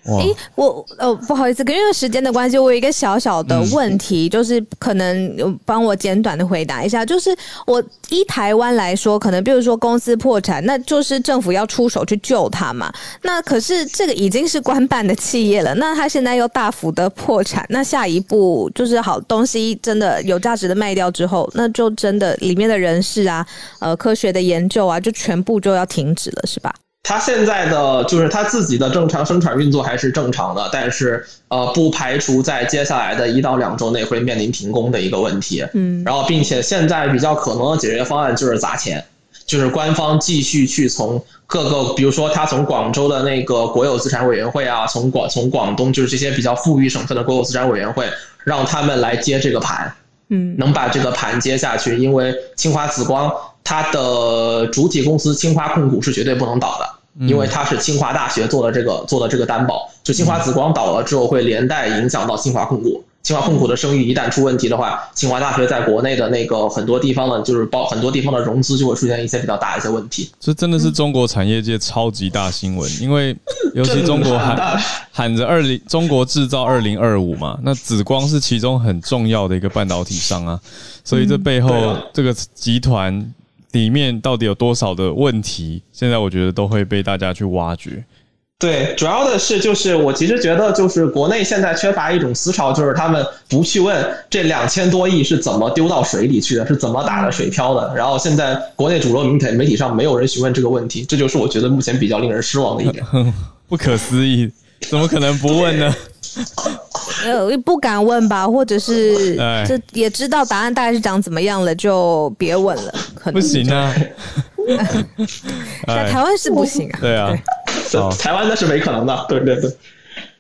哇。诶，我呃不好意思，因为时间的关系，我有一个小小的问题，就是可能呃帮我简短的回答一下，就是我依台湾来说，可能比如说公司破产，那就是政府要出手去救他嘛。那可是这个已经是官办的企业了，那他现在又大幅的破产，那下一步就是好东西真的有价值的卖掉之后，那就真的里面的人事啊，呃，科学的研究啊，就全部就要停止了，是吧？他现在的就是他自己的正常生产运作还是正常的，但是呃，不排除在接下来的一到两周内会面临停工的一个问题。嗯，然后并且现在比较可能的解决方案就是砸钱，就是官方继续去从各个，比如说他从广州的那个国有资产委员会啊，从广从广东就是这些比较富裕省份的国有资产委员会，让他们来接这个盘。嗯，能把这个盘接下去，因为清华紫光它的主体公司清华控股是绝对不能倒的。因为它是清华大学做的这个做的这个担保，就清华紫光倒了之后，会连带影响到清华控股。清华控股的声誉一旦出问题的话，清华大学在国内的那个很多地方呢，就是包很多地方的融资就会出现一些比较大的一些问题。这真的是中国产业界超级大新闻，因为 尤其中国喊 喊着二零中国制造二零二五嘛，那紫光是其中很重要的一个半导体商啊，所以这背后这个集团。里面到底有多少的问题？现在我觉得都会被大家去挖掘。对，主要的是就是我其实觉得就是国内现在缺乏一种思潮，就是他们不去问这两千多亿是怎么丢到水里去的，是怎么打的水漂的。然后现在国内主流媒体媒体上没有人询问这个问题，这就是我觉得目前比较令人失望的一点。不可思议，怎么可能不问呢？呃，不敢问吧，或者是这也知道答案大概是长怎么样了，就别问了。可能不行啊，在台湾是不行啊。对啊，台湾那是没可能的。对对对。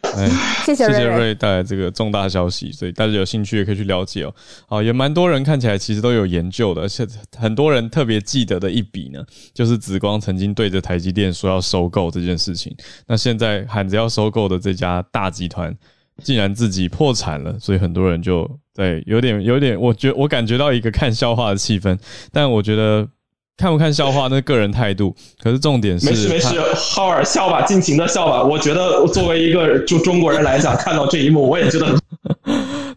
哎，谢谢谢谢瑞带来这个重大消息，所以大家有兴趣也可以去了解哦。好，也蛮多人看起来其实都有研究的，而且很多人特别记得的一笔呢，就是紫光曾经对着台积电说要收购这件事情。那现在喊着要收购的这家大集团。竟然自己破产了，所以很多人就对有点有点，我觉我感觉到一个看笑话的气氛。但我觉得看不看笑话那个人态度，可是重点是没事没事，浩尔笑吧，尽情的笑吧。我觉得作为一个就中国人来讲，看到这一幕，我也觉得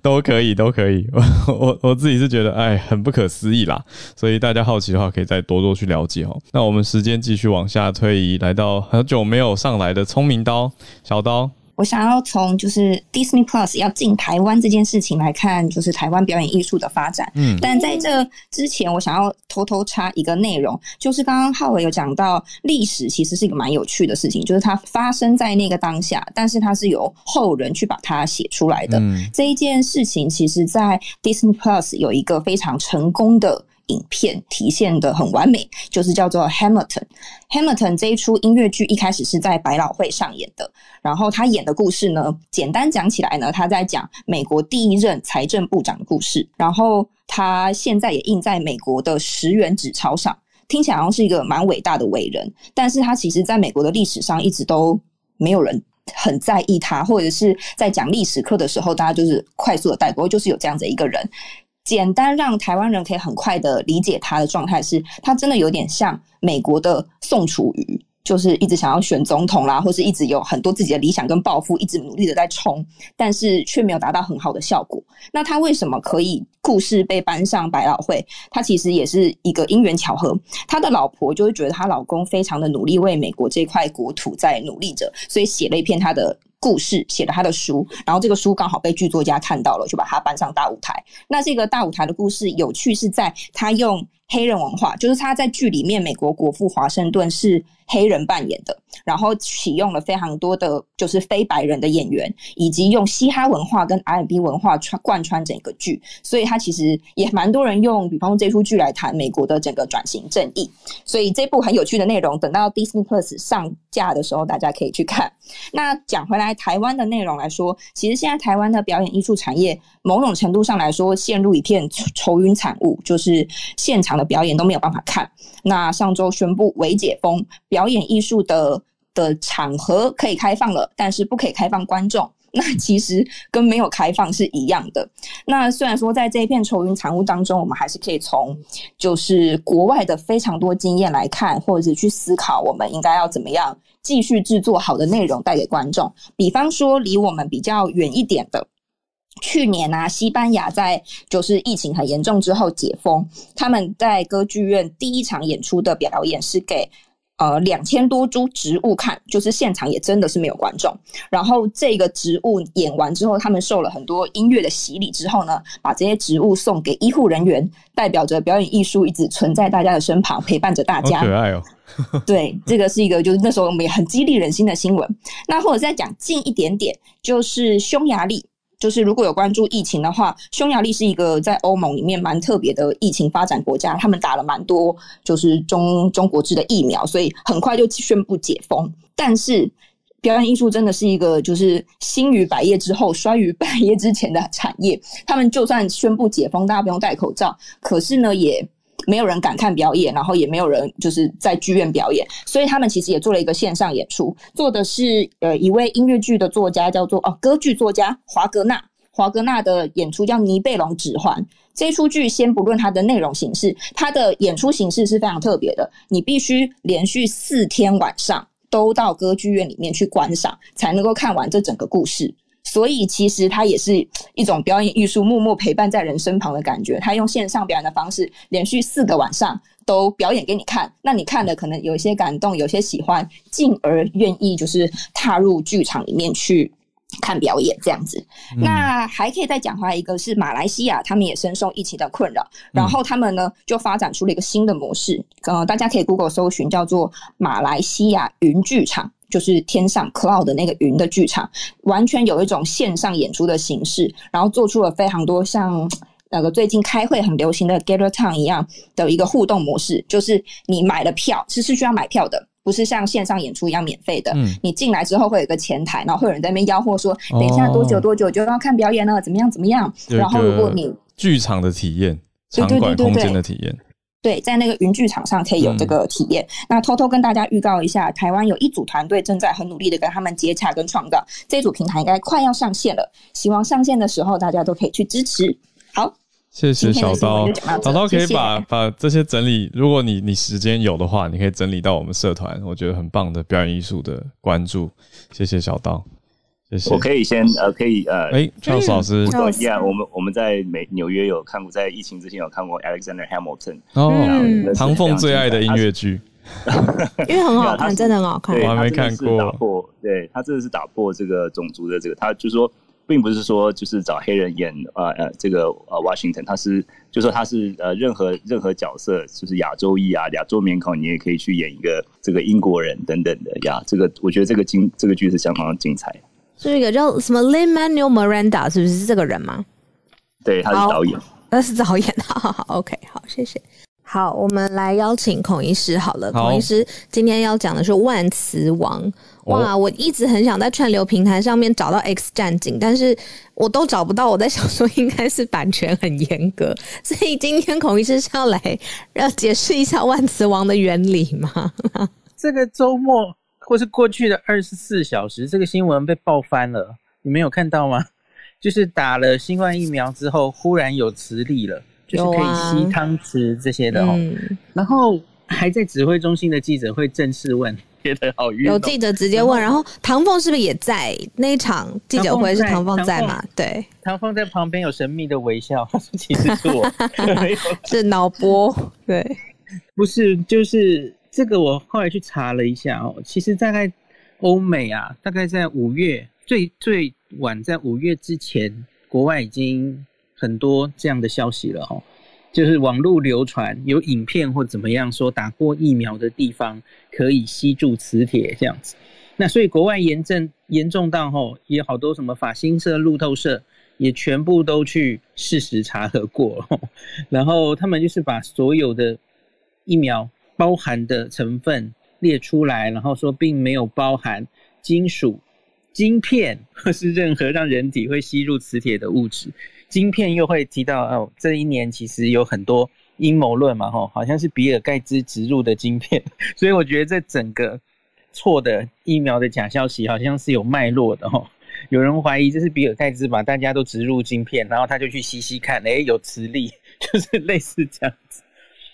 都可以都可以。我我我自己是觉得哎，很不可思议啦。所以大家好奇的话，可以再多多去了解哦。那我们时间继续往下推移，来到很久没有上来的聪明刀小刀。我想要从就是 Disney Plus 要进台湾这件事情来看，就是台湾表演艺术的发展。嗯，但在这之前，我想要偷偷插一个内容，就是刚刚浩伟有讲到历史其实是一个蛮有趣的事情，就是它发生在那个当下，但是它是由后人去把它写出来的。这一件事情，其实在 Disney Plus 有一个非常成功的。影片体现的很完美，就是叫做《Hamilton》。《Hamilton》这一出音乐剧一开始是在百老汇上演的，然后他演的故事呢，简单讲起来呢，他在讲美国第一任财政部长的故事。然后他现在也印在美国的十元纸钞上，听起来好像是一个蛮伟大的伟人，但是他其实在美国的历史上一直都没有人很在意他，或者是在讲历史课的时候，大家就是快速的带过，就是有这样子一个人。简单让台湾人可以很快的理解他的状态是，他真的有点像美国的宋楚瑜，就是一直想要选总统啦，或是一直有很多自己的理想跟抱负，一直努力的在冲，但是却没有达到很好的效果。那他为什么可以故事被搬上百老汇？他其实也是一个因缘巧合，他的老婆就是觉得她老公非常的努力为美国这块国土在努力着，所以写了一篇他的。故事写了他的书，然后这个书刚好被剧作家看到了，就把他搬上大舞台。那这个大舞台的故事有趣是在他用黑人文化，就是他在剧里面美国国父华盛顿是。黑人扮演的，然后启用了非常多的，就是非白人的演员，以及用嘻哈文化跟 R&B 文化穿贯穿整个剧，所以他其实也蛮多人用，比方说这出剧来谈美国的整个转型正义。所以这部很有趣的内容，等到 Disney Plus 上架的时候，大家可以去看。那讲回来，台湾的内容来说，其实现在台湾的表演艺术产业，某种程度上来说，陷入一片愁云惨雾，就是现场的表演都没有办法看。那上周宣布微解封。表演艺术的的场合可以开放了，但是不可以开放观众。那其实跟没有开放是一样的。那虽然说在这一片愁云惨雾当中，我们还是可以从就是国外的非常多经验来看，或者是去思考我们应该要怎么样继续制作好的内容带给观众。比方说，离我们比较远一点的，去年啊，西班牙在就是疫情很严重之后解封，他们在歌剧院第一场演出的表演是给。呃，两千多株植物看，就是现场也真的是没有观众。然后这个植物演完之后，他们受了很多音乐的洗礼之后呢，把这些植物送给医护人员，代表着表演艺术一直存在大家的身旁，陪伴着大家。可爱哦！对，这个是一个就是那时候我们也很激励人心的新闻。那或者再讲近一点点，就是匈牙利。就是如果有关注疫情的话，匈牙利是一个在欧盟里面蛮特别的疫情发展国家，他们打了蛮多就是中中国制的疫苗，所以很快就宣布解封。但是表演艺术真的是一个就是兴于百业之后，衰于百业之前的产业。他们就算宣布解封，大家不用戴口罩，可是呢也。没有人敢看表演，然后也没有人就是在剧院表演，所以他们其实也做了一个线上演出，做的是呃一位音乐剧的作家叫做哦歌剧作家华格纳，华格纳的演出叫《尼贝龙指环》。这出剧先不论它的内容形式，它的演出形式是非常特别的，你必须连续四天晚上都到歌剧院里面去观赏，才能够看完这整个故事。所以其实它也是一种表演艺术，默默陪伴在人身旁的感觉。他用线上表演的方式，连续四个晚上都表演给你看。那你看的可能有一些感动，有些喜欢，进而愿意就是踏入剧场里面去看表演这样子。那还可以再讲回来，一个是马来西亚，他们也深受疫情的困扰，然后他们呢就发展出了一个新的模式。呃，大家可以 Google 搜寻，叫做马来西亚云剧场。就是天上 cloud 的那个云的剧场，完全有一种线上演出的形式，然后做出了非常多像那个最近开会很流行的 Gather Town 一样的一个互动模式。就是你买了票，是是需要买票的，不是像线上演出一样免费的。你进来之后会有个前台，然后会有人在那边吆喝说：“等一下多久多久就要看表演了，怎么样怎么样？”然后如果你剧场的体验，场馆空间的体验。对，在那个云剧场上可以有这个体验。那偷偷跟大家预告一下，台湾有一组团队正在很努力的跟他们接洽跟创造，这组平台应该快要上线了。希望上线的时候大家都可以去支持。好，谢谢小刀，小刀可以把把这些整理，如果你你时间有的话，你可以整理到我们社团，我觉得很棒的表演艺术的关注。谢谢小刀。我可以先呃，可以呃，哎，Charles 老师，一样，我们我们在美纽约有看过，在疫情之前有看过 Alexander Hamilton 哦，唐凤最爱的音乐剧，因为很好看，真的很好看，我还没看过。打破，对他真的是打破这个种族的这个，他就是说，并不是说就是找黑人演呃呃这个呃 Washington，他是就说他是呃任何任何角色，就是亚洲裔啊，亚洲面孔，你也可以去演一个这个英国人等等的呀。这个我觉得这个精这个剧是相当精彩。是一个叫什么 Lin Manuel Miranda，是不是是这个人吗？对，他是导演。他是导演，好 好好，OK，好，谢谢。好，我们来邀请孔医师好了。孔医师今天要讲的是万磁王。哇，我一直很想在串流平台上面找到 X 战警，但是我都找不到。我在想说，应该是版权很严格，所以今天孔医师是要来要解释一下万磁王的原理吗？这个周末。或是过去的二十四小时，这个新闻被爆翻了，你没有看到吗？就是打了新冠疫苗之后，忽然有磁力了，就是可以吸汤匙这些的哦。然后还在指挥中心的记者会正式问，觉得好晕。有记者直接问，然后唐凤是不是也在那一场记者会？是唐凤在吗？对，唐凤在旁边有神秘的微笑，其实是我 是脑波。对，不是，就是。这个我后来去查了一下哦，其实大概欧美啊，大概在五月最最晚在五月之前，国外已经很多这样的消息了哦，就是网络流传有影片或怎么样说打过疫苗的地方可以吸住磁铁这样子，那所以国外严重严重到吼，也好多什么法新社、路透社也全部都去事实查核过，然后他们就是把所有的疫苗。包含的成分列出来，然后说并没有包含金属、晶片或是任何让人体会吸入磁铁的物质。晶片又会提到哦，这一年其实有很多阴谋论嘛，吼，好像是比尔盖茨植入的晶片。所以我觉得这整个错的疫苗的假消息，好像是有脉络的哦。有人怀疑这是比尔盖茨把大家都植入晶片，然后他就去吸吸看，哎，有磁力，就是类似这样子。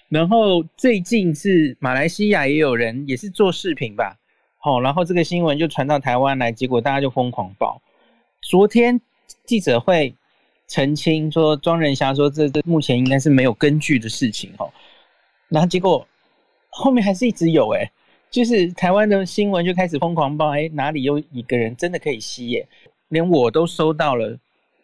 然后最近是马来西亚也有人也是做视频吧，好，然后这个新闻就传到台湾来，结果大家就疯狂报。昨天记者会澄清说，庄仁霞说这这目前应该是没有根据的事情哈，然后结果后面还是一直有哎。就是台湾的新闻就开始疯狂报，哎，哪里有一个人真的可以吸耶？连我都收到了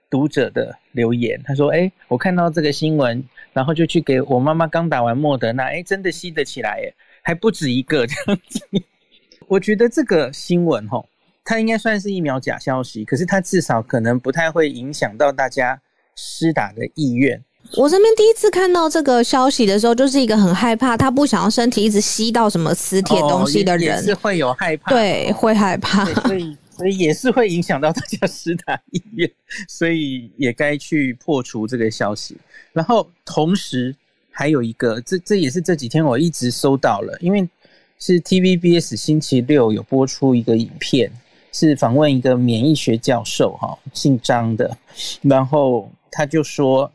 读者的留言，他说，哎，我看到这个新闻，然后就去给我妈妈刚打完莫德纳，哎，真的吸得起来耶，还不止一个这样子。我觉得这个新闻吼，它应该算是疫苗假消息，可是它至少可能不太会影响到大家施打的意愿。我身边第一次看到这个消息的时候，就是一个很害怕，他不想要身体一直吸到什么磁铁东西的人，是会有害怕，对，会害怕，所以所以也是会影响到大家施打意愿，所以也该去破除这个消息。然后同时还有一个，这这也是这几天我一直收到了，因为是 TVBS 星期六有播出一个影片，是访问一个免疫学教授，哈，姓张的，然后他就说。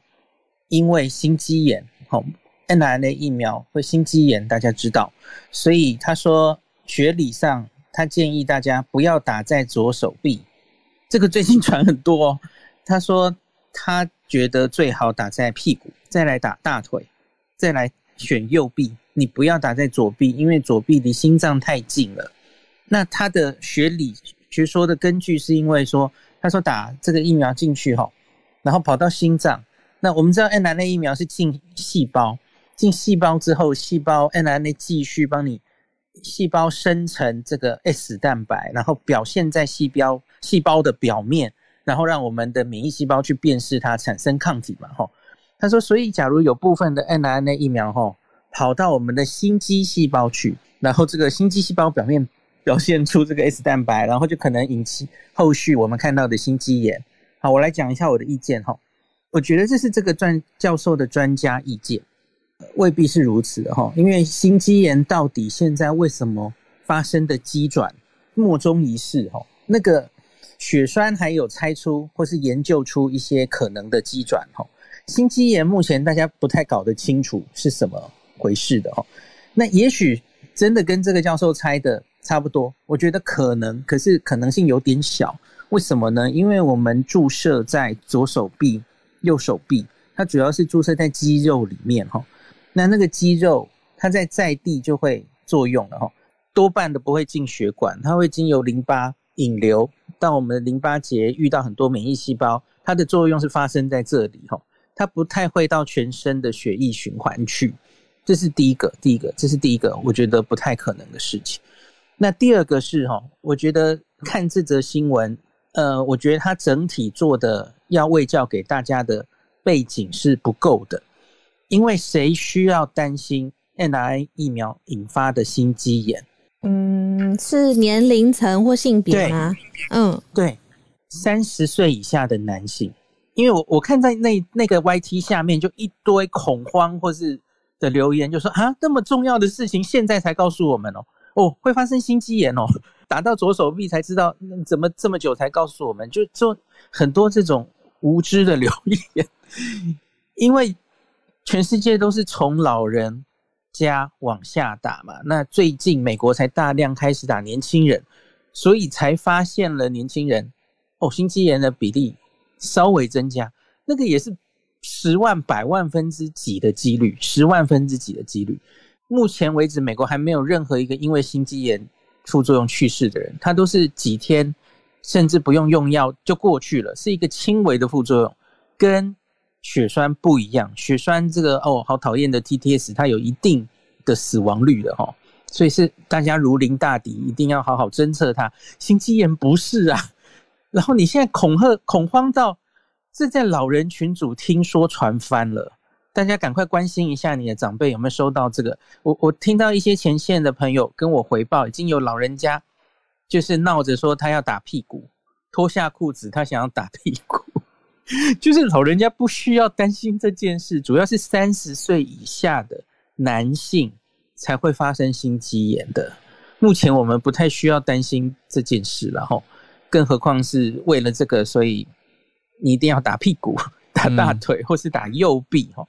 因为心肌炎，好，mRNA 疫苗会心肌炎，大家知道，所以他说学理上他建议大家不要打在左手臂，这个最近传很多。他说他觉得最好打在屁股，再来打大腿，再来选右臂，你不要打在左臂，因为左臂离心脏太近了。那他的学理学说的根据是因为说，他说打这个疫苗进去哈，然后跑到心脏。那我们知道 n r n a 疫苗是进细胞，进细胞之后，细胞 n r n a 继续帮你细胞生成这个 S 蛋白，然后表现在细胞细胞的表面，然后让我们的免疫细胞去辨识它，产生抗体嘛，吼。他说，所以假如有部分的 n r n a 疫苗，吼，跑到我们的心肌细胞去，然后这个心肌细胞表面表现出这个 S 蛋白，然后就可能引起后续我们看到的心肌炎。好，我来讲一下我的意见，哈。我觉得这是这个专教授的专家意见，未必是如此的哈。因为心肌炎到底现在为什么发生的机转莫衷一是哈。那个血栓还有猜出或是研究出一些可能的机转哈。心肌炎目前大家不太搞得清楚是什么回事的哈。那也许真的跟这个教授猜的差不多，我觉得可能，可是可能性有点小。为什么呢？因为我们注射在左手臂。右手臂，它主要是注射在肌肉里面哈。那那个肌肉，它在在地就会作用了哈。多半的不会进血管，它会经由淋巴引流到我们的淋巴结，遇到很多免疫细胞，它的作用是发生在这里哈。它不太会到全身的血液循环去。这是第一个，第一个，这是第一个，我觉得不太可能的事情。那第二个是哈，我觉得看这则新闻，呃，我觉得它整体做的。要喂教给大家的背景是不够的，因为谁需要担心 n n 疫苗引发的心肌炎？嗯，是年龄层或性别吗？嗯，对，三十岁以下的男性，因为我我看在那那个 YT 下面就一堆恐慌或是的留言，就说啊，那么重要的事情现在才告诉我们哦，哦，会发生心肌炎哦，打到左手臂才知道，怎么这么久才告诉我们？就就很多这种。无知的留言，因为全世界都是从老人家往下打嘛，那最近美国才大量开始打年轻人，所以才发现了年轻人哦心肌炎的比例稍微增加，那个也是十万百万分之几的几率，十万分之几的几率。目前为止，美国还没有任何一个因为心肌炎副作用去世的人，他都是几天。甚至不用用药就过去了，是一个轻微的副作用，跟血栓不一样。血栓这个哦，好讨厌的 TTS，它有一定的死亡率的哈，所以是大家如临大敌，一定要好好侦测它。心肌炎不是啊，然后你现在恐吓恐慌到这在老人群组听说传翻了，大家赶快关心一下你的长辈有没有收到这个。我我听到一些前线的朋友跟我回报，已经有老人家。就是闹着说他要打屁股，脱下裤子，他想要打屁股。就是老人家不需要担心这件事，主要是三十岁以下的男性才会发生心肌炎的。目前我们不太需要担心这件事了哈。更何况是为了这个，所以你一定要打屁股、打大腿，或是打右臂哈。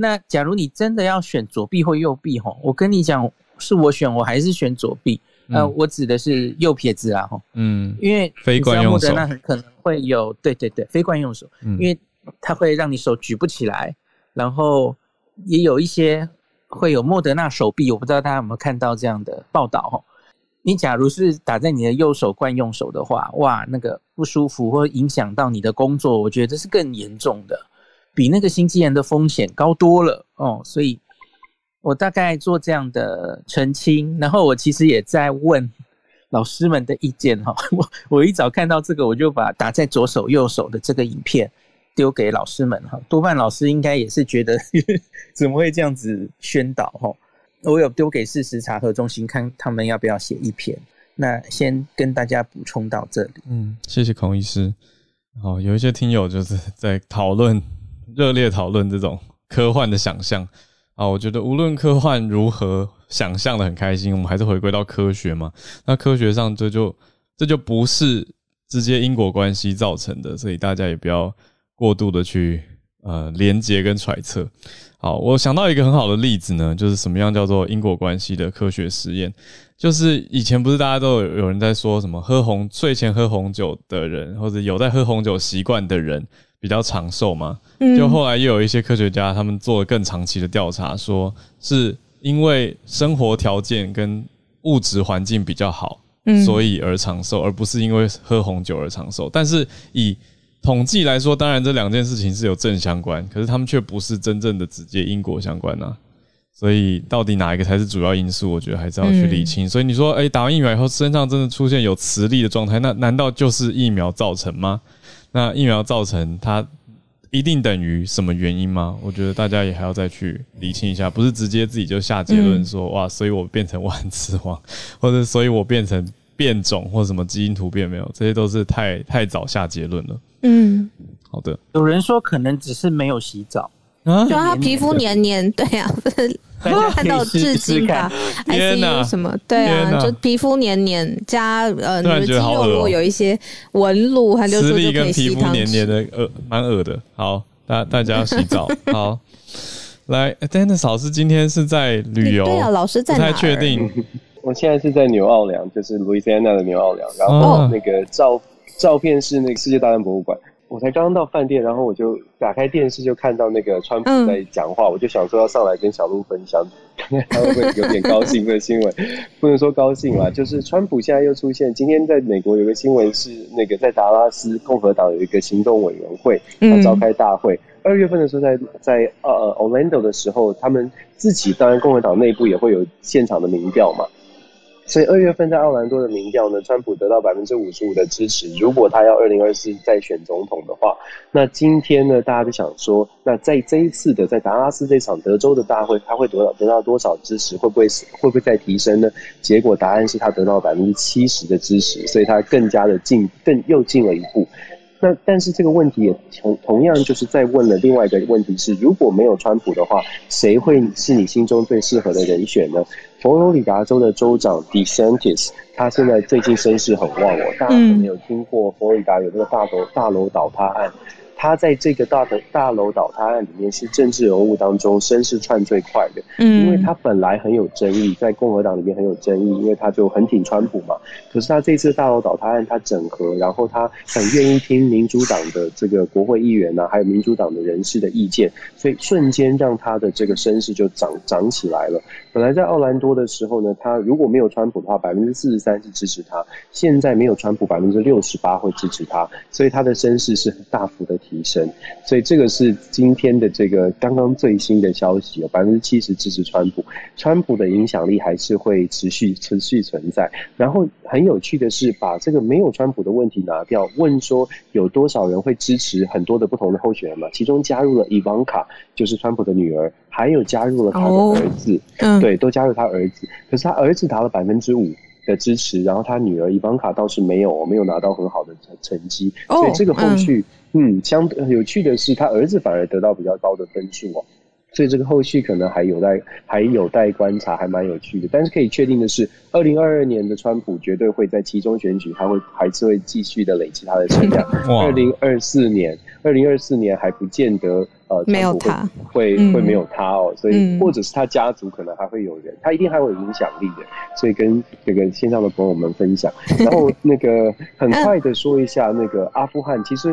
那假如你真的要选左臂或右臂哈，我跟你讲，是我选，我还是选左臂。呃，我指的是右撇子啊哈。嗯，因为非惯用手，那很可能会有对对对非惯用手，因为它会让你手举不起来，然后也有一些会有莫德纳手臂，我不知道大家有没有看到这样的报道哈。你假如是打在你的右手惯用手的话，哇，那个不舒服或影响到你的工作，我觉得这是更严重的，比那个心肌炎的风险高多了哦。所以我大概做这样的澄清，然后我其实也在问老师们的意见哈。我我一早看到这个，我就把打在左手右手的这个影片丢给老师们哈。多半老师应该也是觉得 怎么会这样子宣导哈。我有丢给事实查核中心看，他们要不要写一篇？那先跟大家补充到这里。嗯，谢谢孔医师。好，有一些听友就是在讨论，热烈讨论这种科幻的想象啊。我觉得无论科幻如何想象的很开心，我们还是回归到科学嘛。那科学上这就这就不是直接因果关系造成的，所以大家也不要过度的去呃连接跟揣测。好，我想到一个很好的例子呢，就是什么样叫做因果关系的科学实验？就是以前不是大家都有有人在说什么喝红睡前喝红酒的人，或者有在喝红酒习惯的人比较长寿嘛？就后来又有一些科学家他们做了更长期的调查，说是因为生活条件跟物质环境比较好，所以而长寿，而不是因为喝红酒而长寿。但是以统计来说，当然这两件事情是有正相关，可是他们却不是真正的直接因果相关呐。所以到底哪一个才是主要因素？我觉得还是要去理清。所以你说，哎，打完疫苗以后身上真的出现有磁力的状态，那难道就是疫苗造成吗？那疫苗造成它一定等于什么原因吗？我觉得大家也还要再去理清一下，不是直接自己就下结论说，哇，所以我变成万磁王，或者所以我变成变种或什么基因突变没有，这些都是太太早下结论了。嗯，好的。有人说可能只是没有洗澡，啊，就他皮肤黏黏，对呀，看到至今吧，ICU 什么，对啊，就皮肤黏黏加呃，你的肌肉如果有一些纹路，他就说就可以洗汤。黏黏的，呃蛮恶的。好，大大家要洗澡。好，来，Dennis 老师今天是在旅游，对啊，老师在不太确定。我现在是在纽奥良，就是 Louisiana 的纽奥良，然后那个照。照片是那个世界大战博物馆，我才刚刚到饭店，然后我就打开电视，就看到那个川普在讲话，我就想说要上来跟小鹿分享，看 他会不会有点高兴的新闻，不能说高兴啦，就是川普现在又出现。今天在美国有个新闻是，那个在达拉斯共和党有一个行动委员会要召开大会，二月份的时候在在呃 Orlando 的时候，他们自己当然共和党内部也会有现场的民调嘛。所以二月份在奥兰多的民调呢，川普得到百分之五十五的支持。如果他要二零二四再选总统的话，那今天呢，大家就想说，那在这一次的在达拉斯这场德州的大会，他会得到得到多少支持？会不会会不会再提升呢？结果答案是他得到百分之七十的支持，所以他更加的进更又进了一步。那但是这个问题也同同样就是在问了另外一个问题是，如果没有川普的话，谁会是你心中最适合的人选呢？佛罗里达州的州长 DeSantis，他现在最近声势很旺哦，大家可能有听过佛罗里达有这个大楼大楼倒塌案。他在这个大的大楼倒塌案里面是政治人物当中声势窜最快的，嗯，因为他本来很有争议，在共和党里面很有争议，因为他就很挺川普嘛。可是他这次大楼倒塌案，他整合，然后他很愿意听民主党的这个国会议员呐，还有民主党的人士的意见，所以瞬间让他的这个声势就涨涨起来了。本来在奥兰多的时候呢，他如果没有川普的话，百分之四十三是支持他；现在没有川普，百分之六十八会支持他，所以他的声势是大幅的。提升，所以这个是今天的这个刚刚最新的消息，有百分之七十支持川普，川普的影响力还是会持续持续存在。然后很有趣的是，把这个没有川普的问题拿掉，问说有多少人会支持很多的不同的候选人嘛？其中加入了伊万卡，就是川普的女儿，还有加入了他的儿子，对，都加入他儿子。可是他儿子拿了百分之五。的支持，然后他女儿伊邦卡倒是没有，没有拿到很好的成成绩，所以这个后续，嗯，相有趣的是，他儿子反而得到比较高的分数哦。所以这个后续可能还有待还有待观察，还蛮有趣的。但是可以确定的是，二零二二年的川普绝对会在其中选举，他会还是会继续的累积他的声量。二零二四年，二零二四年还不见得。呃，没有他，会会没有他哦，所以或者是他家族可能还会有人，他一定还会有影响力的，所以跟这个线上的朋友们分享。然后那个很 快的说一下，那个阿富汗，其实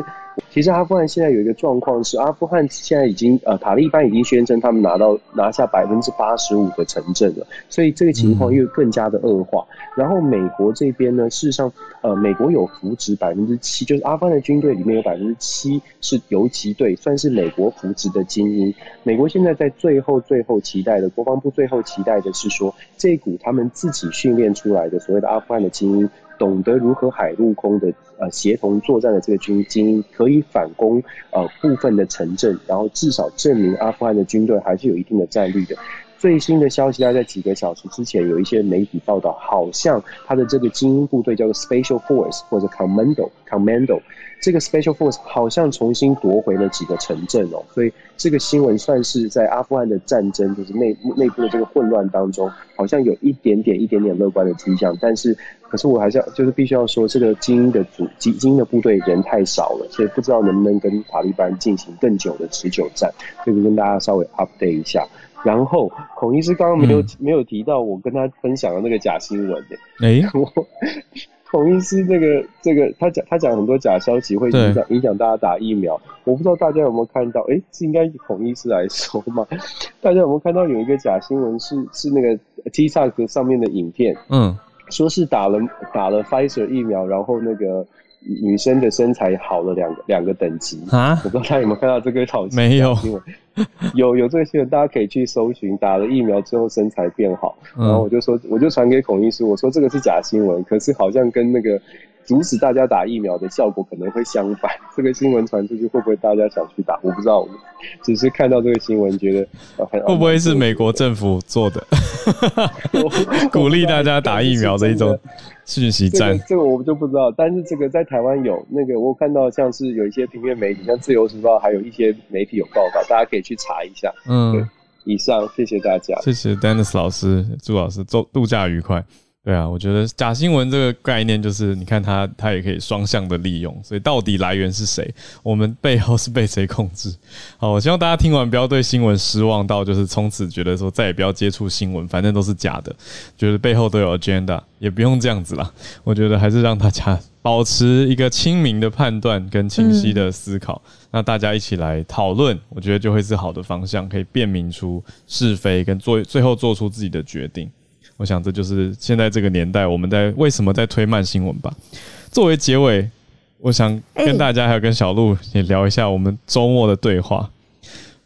其实阿富汗现在有一个状况是，阿富汗现在已经呃塔利班已经宣称他们拿到拿下百分之八十五的城镇了，所以这个情况又更加的恶化。然后美国这边呢，事实上呃美国有扶植百分之七，就是阿富汗的军队里面有百分之七是游击队，算是美国扶。植的精英，美国现在在最后最后期待的国防部最后期待的是说，这股他们自己训练出来的所谓的阿富汗的精英，懂得如何海陆空的呃协同作战的这个军精英，可以反攻呃部分的城镇，然后至少证明阿富汗的军队还是有一定的战力的。最新的消息，大概在几个小时之前，有一些媒体报道，好像他的这个精英部队叫做 Special Force 或者 Commando Commando。这个 Special Force 好像重新夺回了几个城镇哦，所以这个新闻算是在阿富汗的战争，就是内内部的这个混乱当中，好像有一点点、一点点乐观的迹象。但是，可是我还是要，就是必须要说，这个精英的组、精英的部队人太少了，所以不知道能不能跟塔利班进行更久的持久战。这个跟大家稍微 update 一下。然后，孔医师刚刚没有没有提到我跟他分享的那个假新闻的，哎。孔医师，那个这个，他讲他讲很多假消息会影响影响大家打疫苗。我不知道大家有没有看到，哎，是应该孔医师来说嘛？大家有没有看到有一个假新闻是是那个 TikTok 上面的影片？嗯，说是打了打了 Pfizer 疫苗，然后那个。女生的身材好了两个两个等级啊！我不知道大家有没有看到这个好没有新闻，有有这个新闻，大家可以去搜寻。打了疫苗之后身材变好，然后我就说，我就传给孔医师，我说这个是假新闻，可是好像跟那个。阻止大家打疫苗的效果可能会相反。这个新闻传出去，会不会大家想去打？我不知道，只是看到这个新闻，觉得会不会是美国政府做的，鼓励大家打疫苗的一种信息战？这个我们就不知道。但是这个在台湾有那个，我看到像是有一些平面媒体，像自由时报，还有一些媒体有报道，大家可以去查一下。嗯，以上谢谢大家，谢谢 Dennis 老师、朱老师，周度假愉快。对啊，我觉得假新闻这个概念就是，你看它它也可以双向的利用，所以到底来源是谁？我们背后是被谁控制？好，我希望大家听完不要对新闻失望到，就是从此觉得说再也不要接触新闻，反正都是假的，觉得背后都有 agenda，也不用这样子啦。我觉得还是让大家保持一个清明的判断跟清晰的思考，那大家一起来讨论，我觉得就会是好的方向，可以辨明出是非，跟做最后做出自己的决定。我想这就是现在这个年代我们在为什么在推慢新闻吧。作为结尾，我想跟大家还有跟小鹿也聊一下我们周末的对话。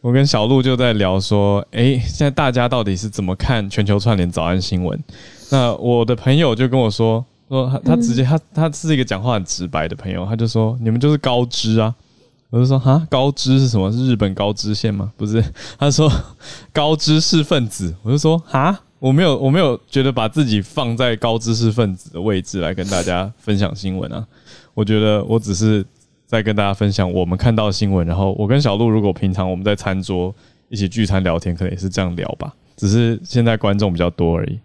我跟小鹿就在聊说，哎，现在大家到底是怎么看全球串联早安新闻？那我的朋友就跟我说，说他他直接他他是一个讲话很直白的朋友，他就说你们就是高知啊。我就说哈，高知是什么？是日本高知县吗？不是，他说高知识分子。我就说哈。我没有，我没有觉得把自己放在高知识分子的位置来跟大家分享新闻啊。我觉得我只是在跟大家分享我们看到新闻。然后我跟小鹿，如果平常我们在餐桌一起聚餐聊天，可能也是这样聊吧。只是现在观众比较多而已。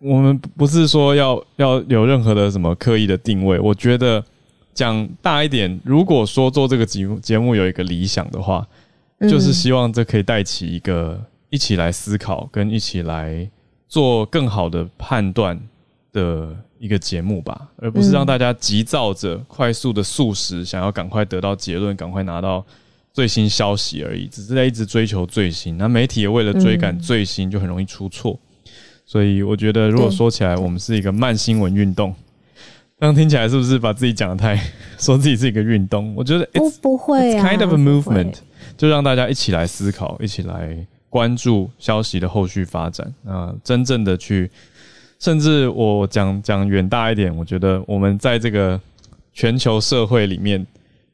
我们不是说要要有任何的什么刻意的定位。我觉得讲大一点，如果说做这个节目节目有一个理想的话，就是希望这可以带起一个一起来思考跟一起来。做更好的判断的一个节目吧，而不是让大家急躁着、快速的速食，想要赶快得到结论、赶快拿到最新消息而已，只是在一直追求最新。那媒体也为了追赶最新，就很容易出错。所以我觉得，如果说起来，我们是一个慢新闻运动，这样听起来是不是把自己讲的太说自己是一个运动？我觉得不不会，kind of a movement，就让大家一起来思考，一起来。关注消息的后续发展，啊，真正的去，甚至我讲讲远大一点，我觉得我们在这个全球社会里面，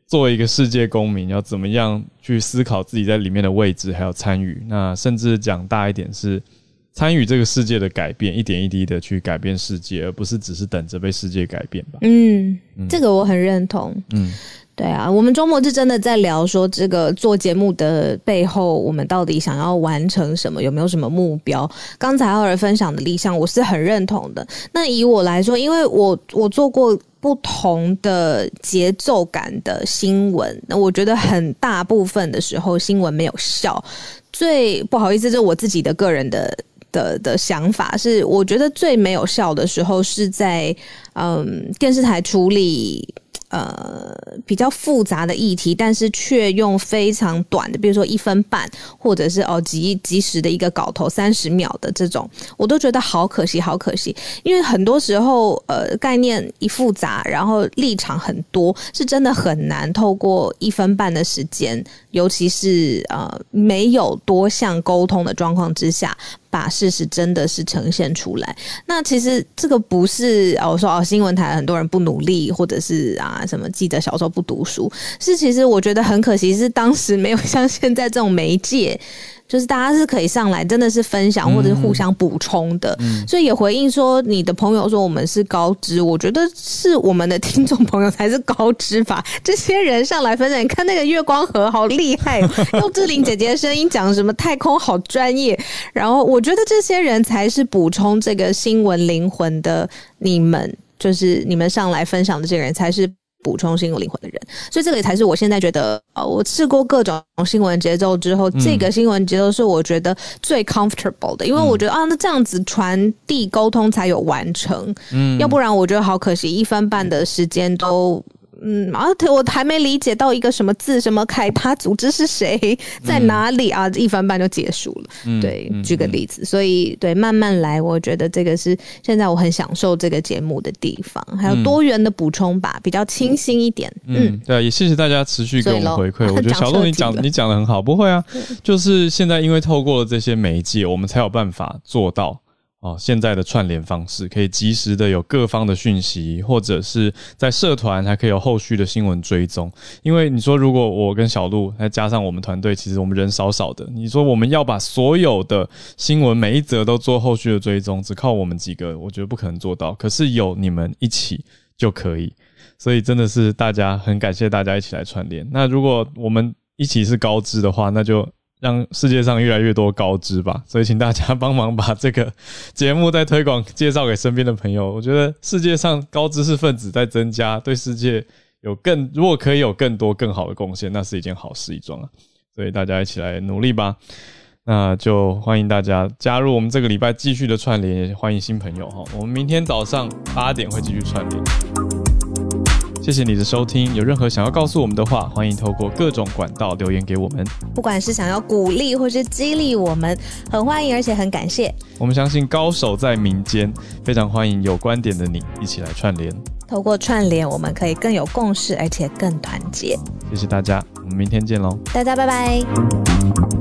作为一个世界公民，要怎么样去思考自己在里面的位置，还有参与。那甚至讲大一点，是参与这个世界的改变，一点一滴的去改变世界，而不是只是等着被世界改变吧。嗯，这个我很认同。嗯。对啊，我们周末是真的在聊说这个做节目的背后，我们到底想要完成什么，有没有什么目标？刚才二人分享的理想，我是很认同的。那以我来说，因为我我做过不同的节奏感的新闻，那我觉得很大部分的时候新闻没有效。最不好意思，这是我自己的个人的的的想法，是我觉得最没有效的时候是在嗯电视台处理。呃，比较复杂的议题，但是却用非常短的，比如说一分半，或者是哦及及时的一个稿头三十秒的这种，我都觉得好可惜，好可惜。因为很多时候，呃，概念一复杂，然后立场很多，是真的很难透过一分半的时间，尤其是呃没有多项沟通的状况之下。把事实真的是呈现出来。那其实这个不是我，说哦，新闻台很多人不努力，或者是啊，什么记者小时候不读书，是其实我觉得很可惜，是当时没有像现在这种媒介。就是大家是可以上来，真的是分享或者是互相补充的，所以也回应说你的朋友说我们是高知，我觉得是我们的听众朋友才是高知吧。这些人上来分享，你看那个月光河好厉害，用志玲姐姐的声音讲什么太空好专业，然后我觉得这些人才是补充这个新闻灵魂的，你们就是你们上来分享的这个人才是。补充新闻灵魂的人，所以这个才是我现在觉得，呃，我试过各种新闻节奏之后，这个新闻节奏是我觉得最 comfortable 的，因为我觉得啊，那这样子传递沟通才有完成，嗯，要不然我觉得好可惜，一分半的时间都。嗯，啊，我还没理解到一个什么字，什么凯他组织是谁，在哪里啊？一分半就结束了。对，举个例子，所以对，慢慢来，我觉得这个是现在我很享受这个节目的地方，还有多元的补充吧，比较清新一点。嗯，对，也谢谢大家持续给我们回馈。我觉得 小鹿你讲你讲的很好，不会啊，就是现在因为透过了这些媒介，我们才有办法做到。哦，现在的串联方式可以及时的有各方的讯息，或者是在社团还可以有后续的新闻追踪。因为你说，如果我跟小鹿再加上我们团队，其实我们人少少的，你说我们要把所有的新闻每一则都做后续的追踪，只靠我们几个，我觉得不可能做到。可是有你们一起就可以，所以真的是大家很感谢大家一起来串联。那如果我们一起是高知的话，那就。让世界上越来越多高知吧，所以请大家帮忙把这个节目再推广、介绍给身边的朋友。我觉得世界上高知识分子在增加，对世界有更如果可以有更多更好的贡献，那是一件好事一桩啊！所以大家一起来努力吧。那就欢迎大家加入我们这个礼拜继续的串联，欢迎新朋友哈。我们明天早上八点会继续串联。谢谢你的收听，有任何想要告诉我们的话，欢迎透过各种管道留言给我们。不管是想要鼓励或是激励我们，很欢迎，而且很感谢。我们相信高手在民间，非常欢迎有观点的你一起来串联。透过串联，我们可以更有共识，而且更团结。谢谢大家，我们明天见喽！大家拜拜。